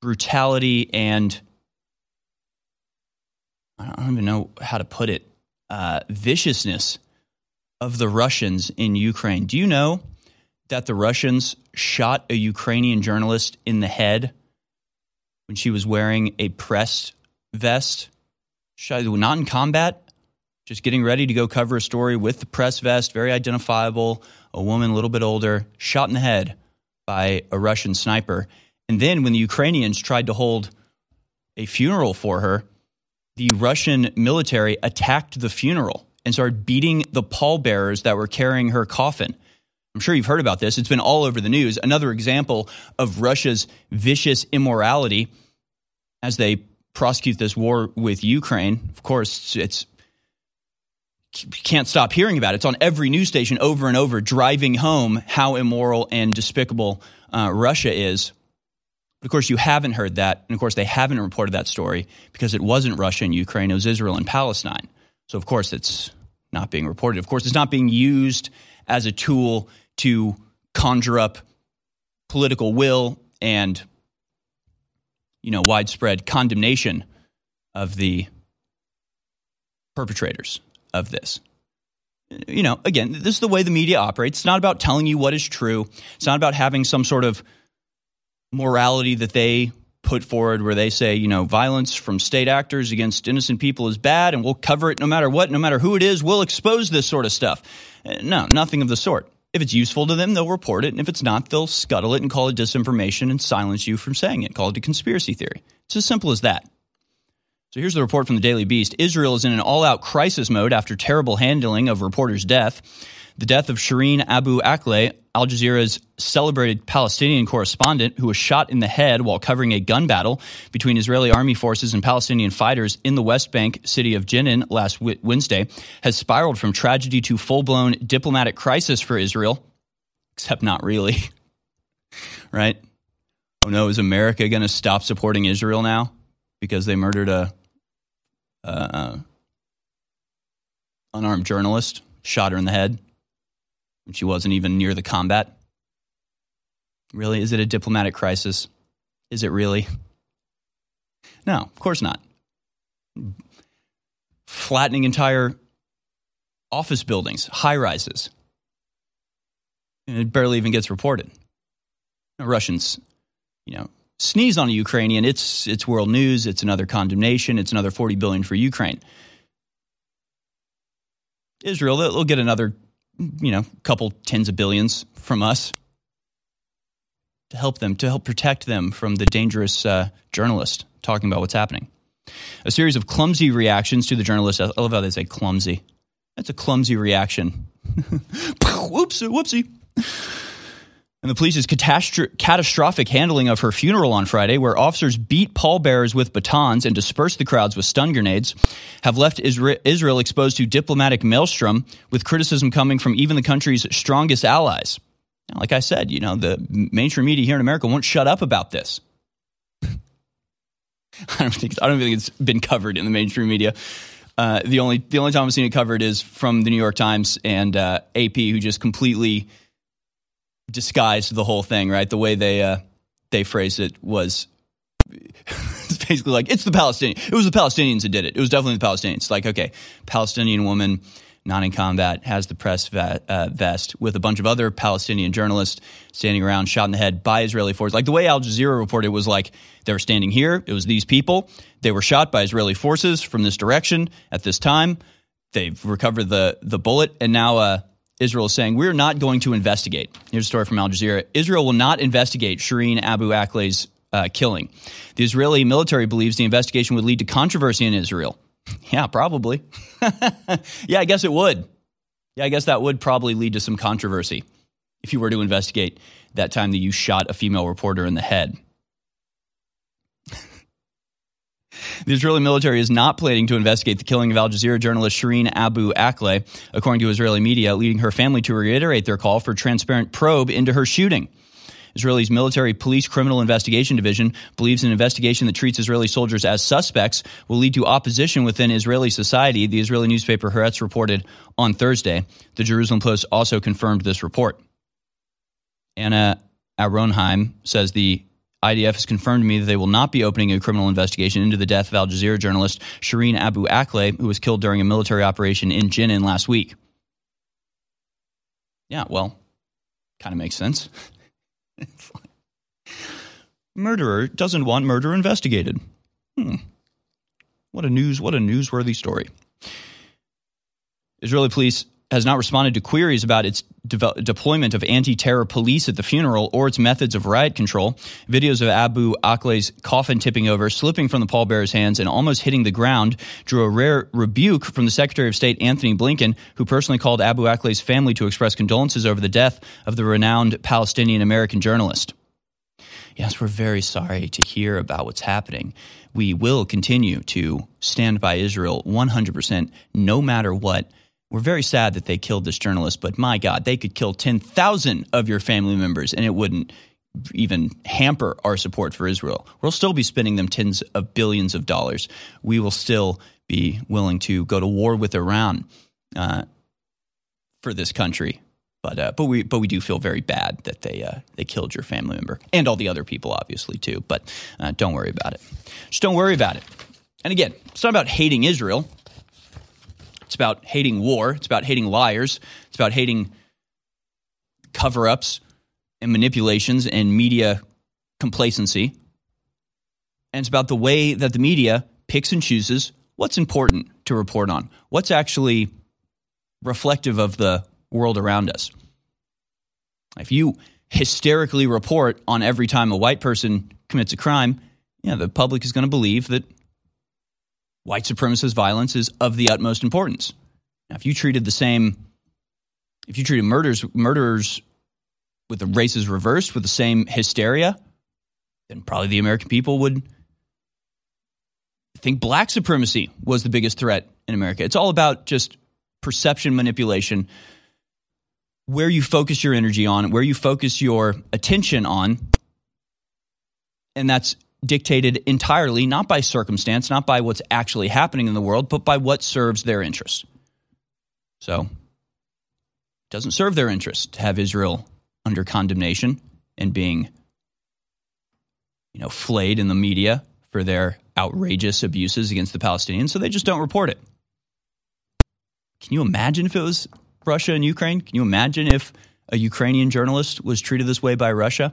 brutality and I don't even know how to put it uh, viciousness of the Russians in Ukraine. Do you know that the Russians shot a Ukrainian journalist in the head when she was wearing a press vest? Not in combat, just getting ready to go cover a story with the press vest, very identifiable, a woman a little bit older, shot in the head by a Russian sniper. And then when the Ukrainians tried to hold a funeral for her, the Russian military attacked the funeral and started beating the pallbearers that were carrying her coffin. I'm sure you've heard about this. It's been all over the news. Another example of Russia's vicious immorality as they prosecute this war with Ukraine. Of course, it's can't stop hearing about it. It's on every news station over and over, driving home how immoral and despicable uh, Russia is. But of course, you haven't heard that. And of course, they haven't reported that story because it wasn't Russia and Ukraine, it was Israel and Palestine. So, of course, it's not being reported. Of course, it's not being used as a tool to conjure up political will and you know widespread condemnation of the perpetrators of this. You know, again, this is the way the media operates. It's not about telling you what is true. It's not about having some sort of morality that they put forward where they say, you know, violence from state actors against innocent people is bad and we'll cover it no matter what, no matter who it is, we'll expose this sort of stuff. Uh, no, nothing of the sort. If it's useful to them, they'll report it. And if it's not, they'll scuttle it and call it disinformation and silence you from saying it, call it a conspiracy theory. It's as simple as that. So here's the report from the Daily Beast. Israel is in an all out crisis mode after terrible handling of reporter's death. The death of Shireen Abu Akleh, Al Jazeera's celebrated Palestinian correspondent who was shot in the head while covering a gun battle between Israeli army forces and Palestinian fighters in the West Bank city of Jenin last Wednesday, has spiraled from tragedy to full blown diplomatic crisis for Israel. Except not really. right? Oh no, is America going to stop supporting Israel now because they murdered a uh, unarmed journalist, shot her in the head, she wasn't even near the combat. Really? Is it a diplomatic crisis? Is it really? No, of course not. Flattening entire office buildings, high rises. And it barely even gets reported. The Russians, you know, sneeze on a Ukrainian, it's it's world news. It's another condemnation. It's another forty billion for Ukraine. Israel, they'll get another, you know, couple tens of billions from us to help them, to help protect them from the dangerous uh, journalist talking about what's happening. A series of clumsy reactions to the journalist. I love how they say clumsy. That's a clumsy reaction. Whoops, whoopsie and the police's catastro- catastrophic handling of her funeral on Friday, where officers beat pallbearers with batons and dispersed the crowds with stun grenades, have left Isra- Israel exposed to diplomatic maelstrom, with criticism coming from even the country's strongest allies. Now, like I said, you know, the mainstream media here in America won't shut up about this. I don't think I don't think it's been covered in the mainstream media. Uh, the only the only time I've seen it covered is from the New York Times and uh, AP, who just completely disguised the whole thing, right? The way they uh, they phrased it was basically like it's the Palestinian. It was the Palestinians that did it. It was definitely the Palestinians. Like, okay, Palestinian woman not in combat has the press vet, uh, vest with a bunch of other Palestinian journalists standing around, shot in the head by Israeli forces. Like the way Al Jazeera reported was like they were standing here. It was these people. They were shot by Israeli forces from this direction at this time. They've recovered the the bullet, and now uh, Israel is saying, we're not going to investigate. Here's a story from Al Jazeera. Israel will not investigate Shireen Abu Akleh's uh, killing. The Israeli military believes the investigation would lead to controversy in Israel. Yeah, probably. yeah, I guess it would. Yeah, I guess that would probably lead to some controversy if you were to investigate that time that you shot a female reporter in the head. The Israeli military is not planning to investigate the killing of Al Jazeera journalist Shireen Abu Akleh, according to Israeli media, leading her family to reiterate their call for transparent probe into her shooting. Israel's military police criminal investigation division believes an investigation that treats Israeli soldiers as suspects will lead to opposition within Israeli society, the Israeli newspaper Haaretz reported on Thursday. The Jerusalem Post also confirmed this report. Anna Ahronheim says the IDF has confirmed to me that they will not be opening a criminal investigation into the death of Al Jazeera journalist Shireen Abu Akleh, who was killed during a military operation in Jenin last week. Yeah, well, kind of makes sense. Murderer doesn't want murder investigated. Hmm. What a news! What a newsworthy story. Israeli police has not responded to queries about its de- deployment of anti-terror police at the funeral or its methods of riot control. Videos of Abu Akleh's coffin tipping over, slipping from the pallbearer's hands, and almost hitting the ground drew a rare rebuke from the Secretary of State Antony Blinken, who personally called Abu Akleh's family to express condolences over the death of the renowned Palestinian American journalist. Yes, we're very sorry to hear about what's happening. We will continue to stand by Israel 100%, no matter what we're very sad that they killed this journalist, but my God, they could kill 10,000 of your family members and it wouldn't even hamper our support for Israel. We'll still be spending them tens of billions of dollars. We will still be willing to go to war with Iran uh, for this country. But uh, but we but we do feel very bad that they uh, they killed your family member and all the other people, obviously too. But uh, don't worry about it. Just don't worry about it. And again, it's not about hating Israel. It's about hating war. It's about hating liars. It's about hating cover ups and manipulations and media complacency. And it's about the way that the media picks and chooses what's important to report on, what's actually reflective of the world around us. If you hysterically report on every time a white person commits a crime, yeah, the public is going to believe that white supremacist violence is of the utmost importance. Now, if you treated the same, if you treated murders murderers with the races reversed with the same hysteria, then probably the American people would think black supremacy was the biggest threat in America. It's all about just perception manipulation. Where you focus your energy on, where you focus your attention on, and that's dictated entirely not by circumstance, not by what's actually happening in the world, but by what serves their interests. So, it doesn't serve their interest to have Israel under condemnation and being you know flayed in the media for their outrageous abuses against the Palestinians, so they just don't report it. Can you imagine if it was Russia and Ukraine? Can you imagine if a Ukrainian journalist was treated this way by Russia?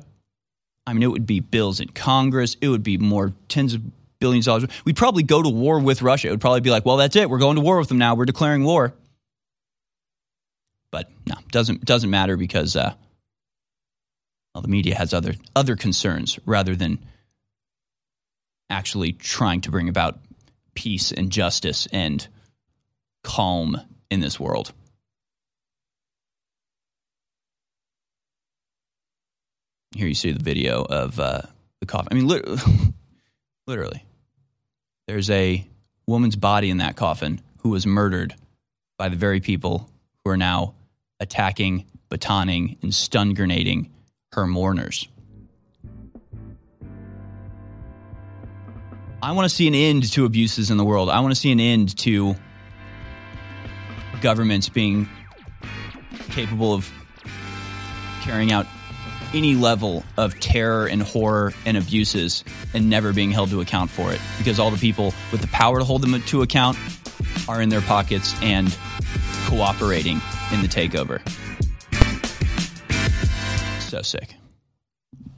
I mean, it would be bills in Congress. It would be more tens of billions of dollars. We'd probably go to war with Russia. It would probably be like, well, that's it. We're going to war with them now. We're declaring war. But no, doesn't doesn't matter because uh, well, the media has other other concerns rather than actually trying to bring about peace and justice and calm in this world. Here you see the video of uh, the coffin. I mean, literally, literally, there's a woman's body in that coffin who was murdered by the very people who are now attacking, batoning, and stun grenading her mourners. I want to see an end to abuses in the world. I want to see an end to governments being capable of carrying out any level of terror and horror and abuses and never being held to account for it because all the people with the power to hold them to account are in their pockets and cooperating in the takeover. So sick.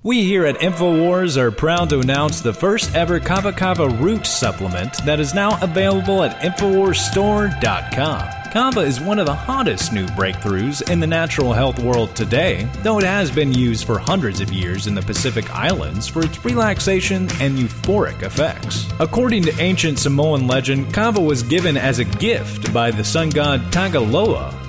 We here at InfoWars are proud to announce the first ever Kava Kava root supplement that is now available at InfoWarsStore.com. Kava is one of the hottest new breakthroughs in the natural health world today, though it has been used for hundreds of years in the Pacific Islands for its relaxation and euphoric effects. According to ancient Samoan legend, Kava was given as a gift by the sun god Tagaloa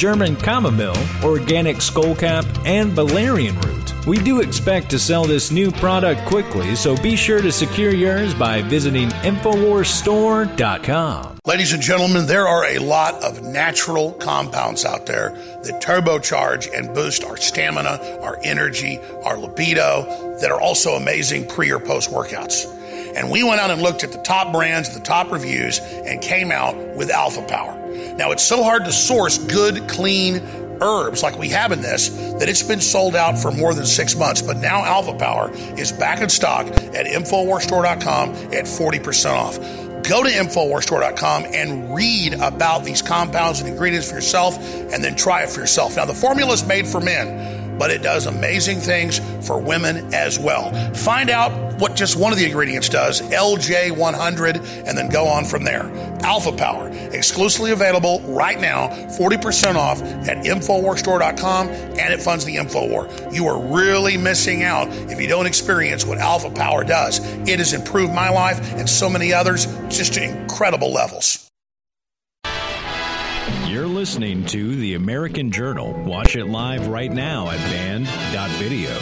German chamomile, organic skullcap, and valerian root. We do expect to sell this new product quickly, so be sure to secure yours by visiting InfoWarsStore.com. Ladies and gentlemen, there are a lot of natural compounds out there that turbocharge and boost our stamina, our energy, our libido, that are also amazing pre or post workouts. And we went out and looked at the top brands, the top reviews, and came out with Alpha Power. Now, it's so hard to source good, clean, herbs like we have in this that it's been sold out for more than six months. But now Alpha Power is back in stock at InfoWarsStore.com at 40% off. Go to InfoWarsStore.com and read about these compounds and ingredients for yourself and then try it for yourself. Now, the formula is made for men but it does amazing things for women as well. Find out what just one of the ingredients does, LJ100, and then go on from there. Alpha Power, exclusively available right now, 40% off at InfoWarsStore.com, and it funds the InfoWar. You are really missing out if you don't experience what Alpha Power does. It has improved my life and so many others just to incredible levels. You're listening to The American Journal. Watch it live right now at band.video.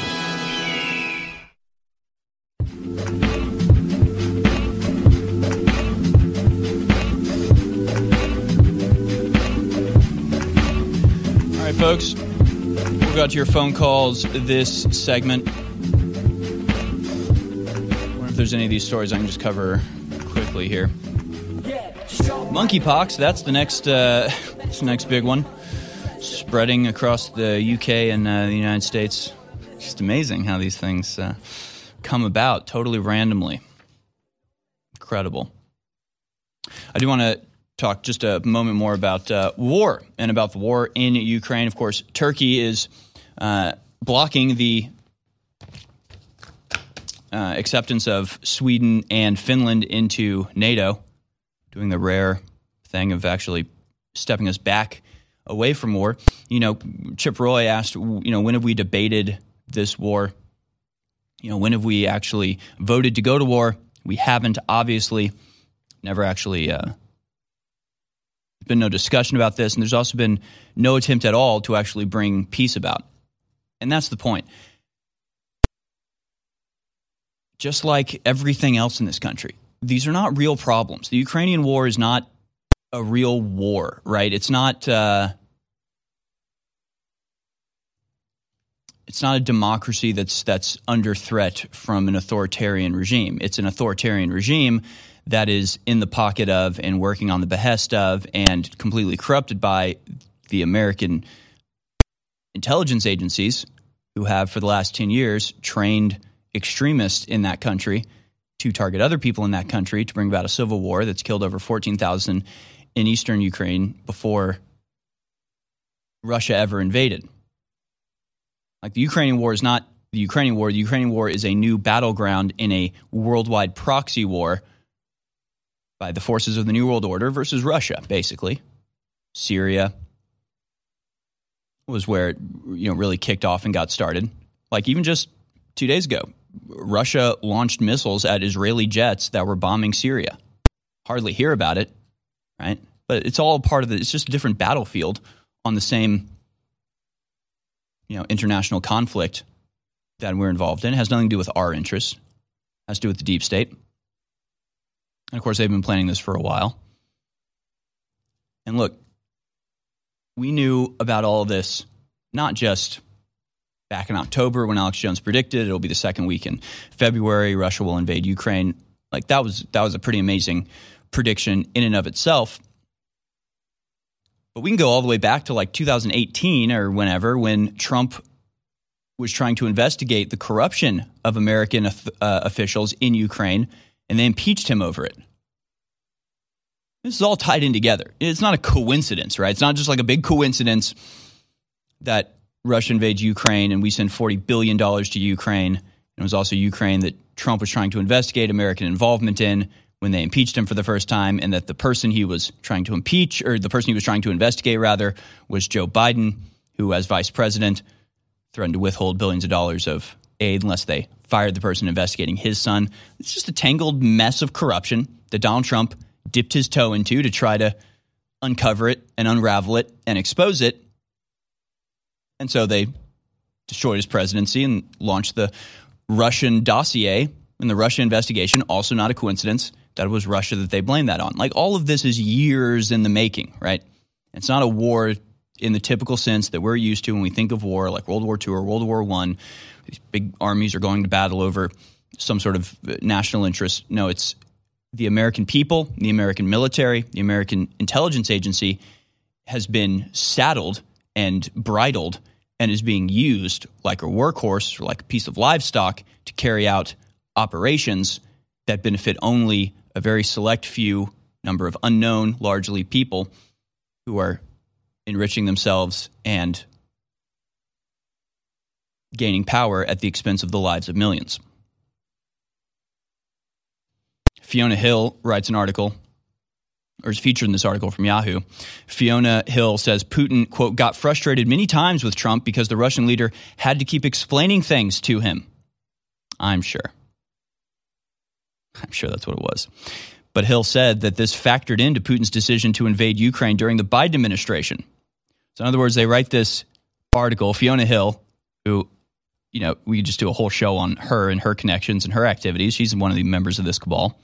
All right, folks, we'll go to your phone calls this segment. I wonder if there's any of these stories I can just cover quickly here. Monkeypox, that's the next, uh, that's the next big one. Spreading across the UK and uh, the United States. Just amazing how these things uh, come about totally randomly. Incredible. I do want to talk just a moment more about uh, war and about the war in Ukraine. Of course, Turkey is uh, blocking the uh, acceptance of Sweden and Finland into NATO doing the rare thing of actually stepping us back away from war. You know, Chip Roy asked, you know, when have we debated this war? You know, when have we actually voted to go to war? We haven't, obviously. Never actually. Uh, been no discussion about this, and there's also been no attempt at all to actually bring peace about. And that's the point. Just like everything else in this country, these are not real problems. The Ukrainian war is not a real war, right? It's not. Uh, it's not a democracy that's that's under threat from an authoritarian regime. It's an authoritarian regime that is in the pocket of and working on the behest of and completely corrupted by the American intelligence agencies who have for the last 10 years trained extremists in that country to target other people in that country to bring about a civil war that's killed over 14,000 in eastern Ukraine before Russia ever invaded. Like the Ukrainian war is not the Ukrainian war. The Ukrainian war is a new battleground in a worldwide proxy war by the forces of the New World Order versus Russia, basically. Syria was where it you know really kicked off and got started. Like even just two days ago, Russia launched missiles at Israeli jets that were bombing Syria. Hardly hear about it, right? But it's all part of it. It's just a different battlefield on the same, you know, international conflict that we're involved in. It has nothing to do with our interests. It has to do with the deep state. And of course, they've been planning this for a while. And look, we knew about all this not just back in October when Alex Jones predicted it'll be the second week in February Russia will invade Ukraine. Like that was that was a pretty amazing prediction in and of itself. But we can go all the way back to like 2018 or whenever when Trump was trying to investigate the corruption of American uh, officials in Ukraine, and they impeached him over it. This is all tied in together. It's not a coincidence, right? It's not just like a big coincidence that Russia invades Ukraine and we send $40 billion to Ukraine. It was also Ukraine that Trump was trying to investigate American involvement in when they impeached him for the first time, and that the person he was trying to impeach, or the person he was trying to investigate, rather, was Joe Biden, who, as vice president, threatened to withhold billions of dollars of aid unless they fired the person investigating his son. It's just a tangled mess of corruption that Donald Trump dipped his toe into to try to uncover it and unravel it and expose it. And so they destroyed his presidency and launched the Russian dossier and the Russia investigation. Also, not a coincidence that was Russia that they blamed that on. Like all of this is years in the making, right? It's not a war in the typical sense that we're used to when we think of war, like World War II or World War One. These big armies are going to battle over some sort of uh, national interest. No, it's the American people, the American military, the American intelligence agency has been saddled and bridled and is being used like a workhorse or like a piece of livestock to carry out operations that benefit only a very select few number of unknown, largely people who are enriching themselves and gaining power at the expense of the lives of millions. Fiona Hill writes an article or is featured in this article from Yahoo. Fiona Hill says Putin, quote, got frustrated many times with Trump because the Russian leader had to keep explaining things to him. I'm sure. I'm sure that's what it was. But Hill said that this factored into Putin's decision to invade Ukraine during the Biden administration. So, in other words, they write this article, Fiona Hill, who, you know, we just do a whole show on her and her connections and her activities. She's one of the members of this cabal.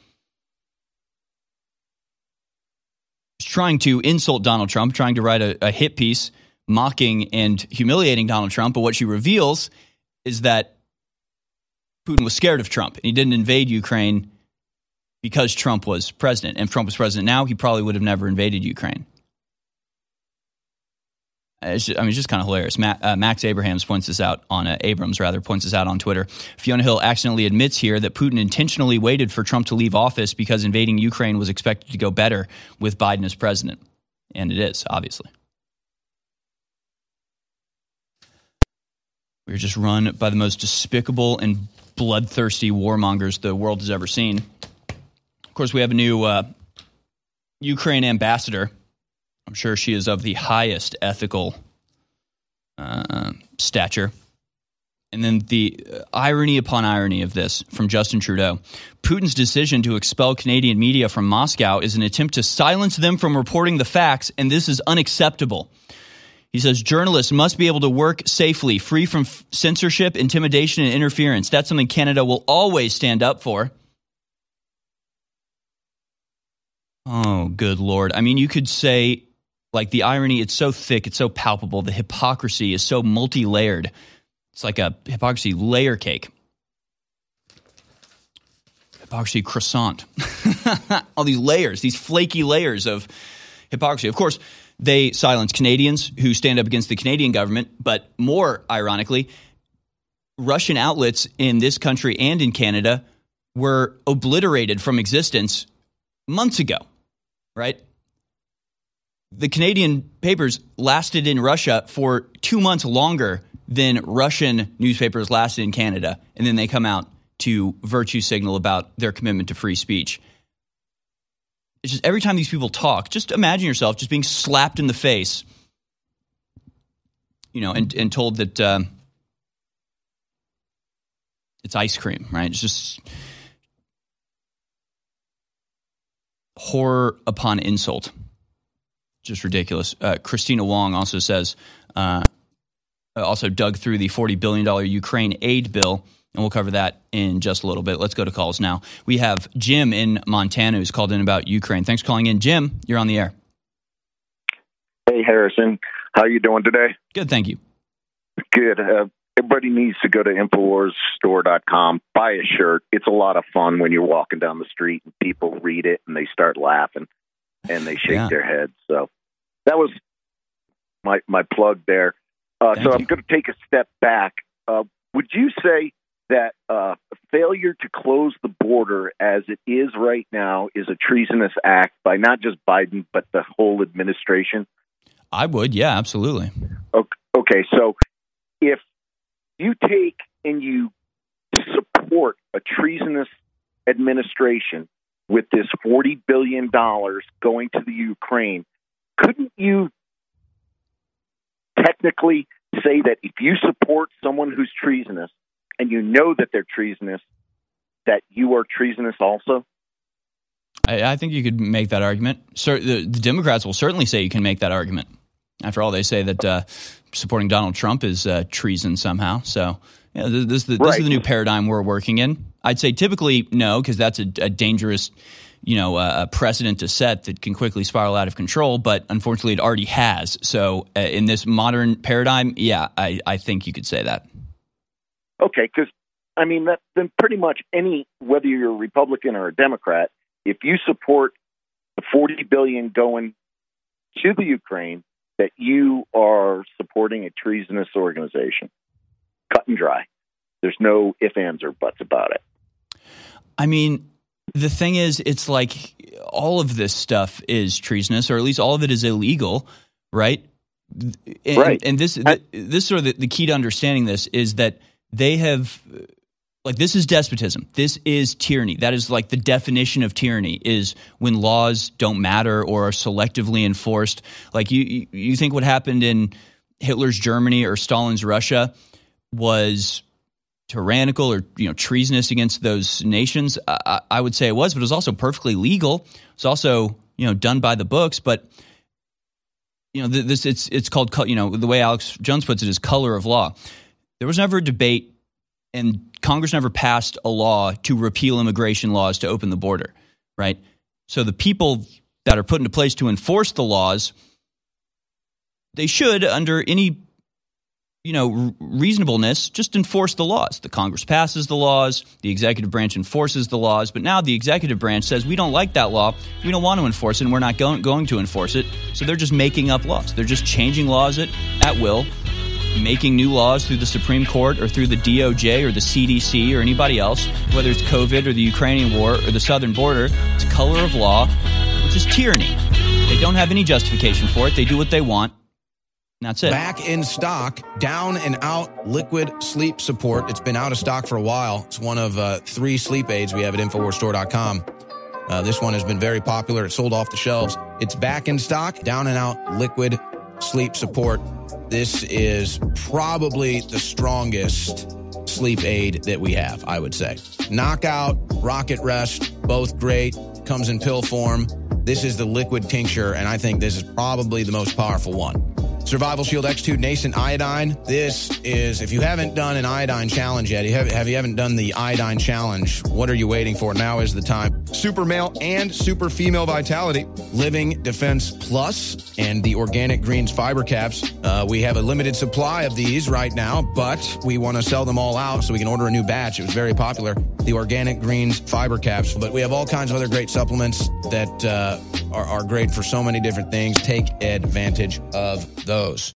She's trying to insult Donald Trump, trying to write a, a hit piece mocking and humiliating Donald Trump. But what she reveals is that Putin was scared of Trump and he didn't invade Ukraine because Trump was president. And if Trump was president now, he probably would have never invaded Ukraine. Just, I mean, it's just kind of hilarious. Ma- uh, Max Abrahams points this out on uh, Abrams rather points this out on Twitter. Fiona Hill accidentally admits here that Putin intentionally waited for Trump to leave office because invading Ukraine was expected to go better with Biden as president, and it is obviously. We are just run by the most despicable and bloodthirsty warmongers the world has ever seen. Of course, we have a new uh, Ukraine ambassador. I'm sure she is of the highest ethical uh, stature. And then the irony upon irony of this from Justin Trudeau. Putin's decision to expel Canadian media from Moscow is an attempt to silence them from reporting the facts, and this is unacceptable. He says journalists must be able to work safely, free from f- censorship, intimidation, and interference. That's something Canada will always stand up for. Oh, good Lord. I mean, you could say, like, the irony, it's so thick, it's so palpable. The hypocrisy is so multi layered. It's like a hypocrisy layer cake. Hypocrisy croissant. All these layers, these flaky layers of hypocrisy. Of course, they silence Canadians who stand up against the Canadian government, but more ironically, Russian outlets in this country and in Canada were obliterated from existence months ago right? The Canadian papers lasted in Russia for two months longer than Russian newspapers lasted in Canada. And then they come out to virtue signal about their commitment to free speech. It's just every time these people talk, just imagine yourself just being slapped in the face, you know, and, and told that uh, it's ice cream, right? It's just horror upon insult. Just ridiculous. Uh, Kristina Wong also says, uh, also dug through the $40 billion Ukraine aid bill, and we'll cover that in just a little bit. Let's go to calls now. We have Jim in Montana who's called in about Ukraine. Thanks for calling in. Jim, you're on the air. Hey, Harrison. How are you doing today? Good, thank you. Good. Uh, everybody needs to go to InfoWarsStore.com, buy a shirt. It's a lot of fun when you're walking down the street and people read it and they start laughing and they shake yeah. their heads. So that was my my plug there. Uh, so you. I'm going to take a step back uh, would you say that uh, failure to close the border as it is right now is a treasonous act by not just Biden but the whole administration? I would, yeah, absolutely. Okay, so if you take and you support a treasonous administration with this $40 billion going to the Ukraine, couldn't you technically say that if you support someone who's treasonous and you know that they're treasonous, that you are treasonous also? I, I think you could make that argument. The, the, Democrats will certainly say you can make that argument. After all, they say that uh, supporting Donald Trump is uh, treason somehow. So, yeah, this, this, this right. is the new paradigm we're working in. I'd say typically no, because that's a, a, dangerous, you know, uh, precedent to set that can quickly spiral out of control. But unfortunately, it already has. So, uh, in this modern paradigm, yeah, I, I think you could say that. Okay, because I mean, that, then pretty much any whether you're a Republican or a Democrat, if you support the 40 billion going to the Ukraine, that you are supporting a treasonous organization. Cut and dry. There's no ifs, ands, or buts about it. I mean, the thing is, it's like all of this stuff is treasonous, or at least all of it is illegal, right? And, right. And this, I, this sort of the, the key to understanding this is that they have like this is despotism. This is tyranny. That is like the definition of tyranny is when laws don't matter or are selectively enforced. Like you you think what happened in hitler's germany or stalin's russia was tyrannical or you know treasonous against those nations? I, I would say it was but it was also perfectly legal. It's also you know done by the books but you know this it's it's called you know the way alex jones puts it is color of law. There was never a debate, and Congress never passed a law to repeal immigration laws to open the border, right? So the people that are put into place to enforce the laws, they should, under any you know reasonableness, just enforce the laws. The Congress passes the laws, the executive branch enforces the laws, but now the executive branch says we don't like that law, we don't want to enforce it, and we're not going, going to enforce it. So they're just making up laws. They're just changing laws at, at will making new laws through the Supreme Court or through the DOJ or the CDC or anybody else, whether it's COVID or the Ukrainian war or the southern border, it's color of law, which is tyranny. They don't have any justification for it. They do what they want. that's it. Back in stock, down and out liquid sleep support. It's been out of stock for a while. It's one of uh, three sleep aids we have at InfoWarsStore.com. Uh, this one has been very popular. It sold off the shelves. It's back in stock, down and out liquid sleep support. This is probably the strongest sleep aid that we have, I would say. Knockout, Rocket Rest, both great, comes in pill form. This is the liquid tincture, and I think this is probably the most powerful one. Survival Shield X2 Nascent Iodine. This is, if you haven't done an iodine challenge yet, have, have you haven't done the iodine challenge, what are you waiting for? Now is the time. Super male and super female vitality. Living Defense Plus and the Organic Greens fiber caps. Uh, we have a limited supply of these right now, but we want to sell them all out so we can order a new batch. It was very popular. The Organic Greens fiber caps. But we have all kinds of other great supplements that uh, are, are great for so many different things. Take advantage of those those.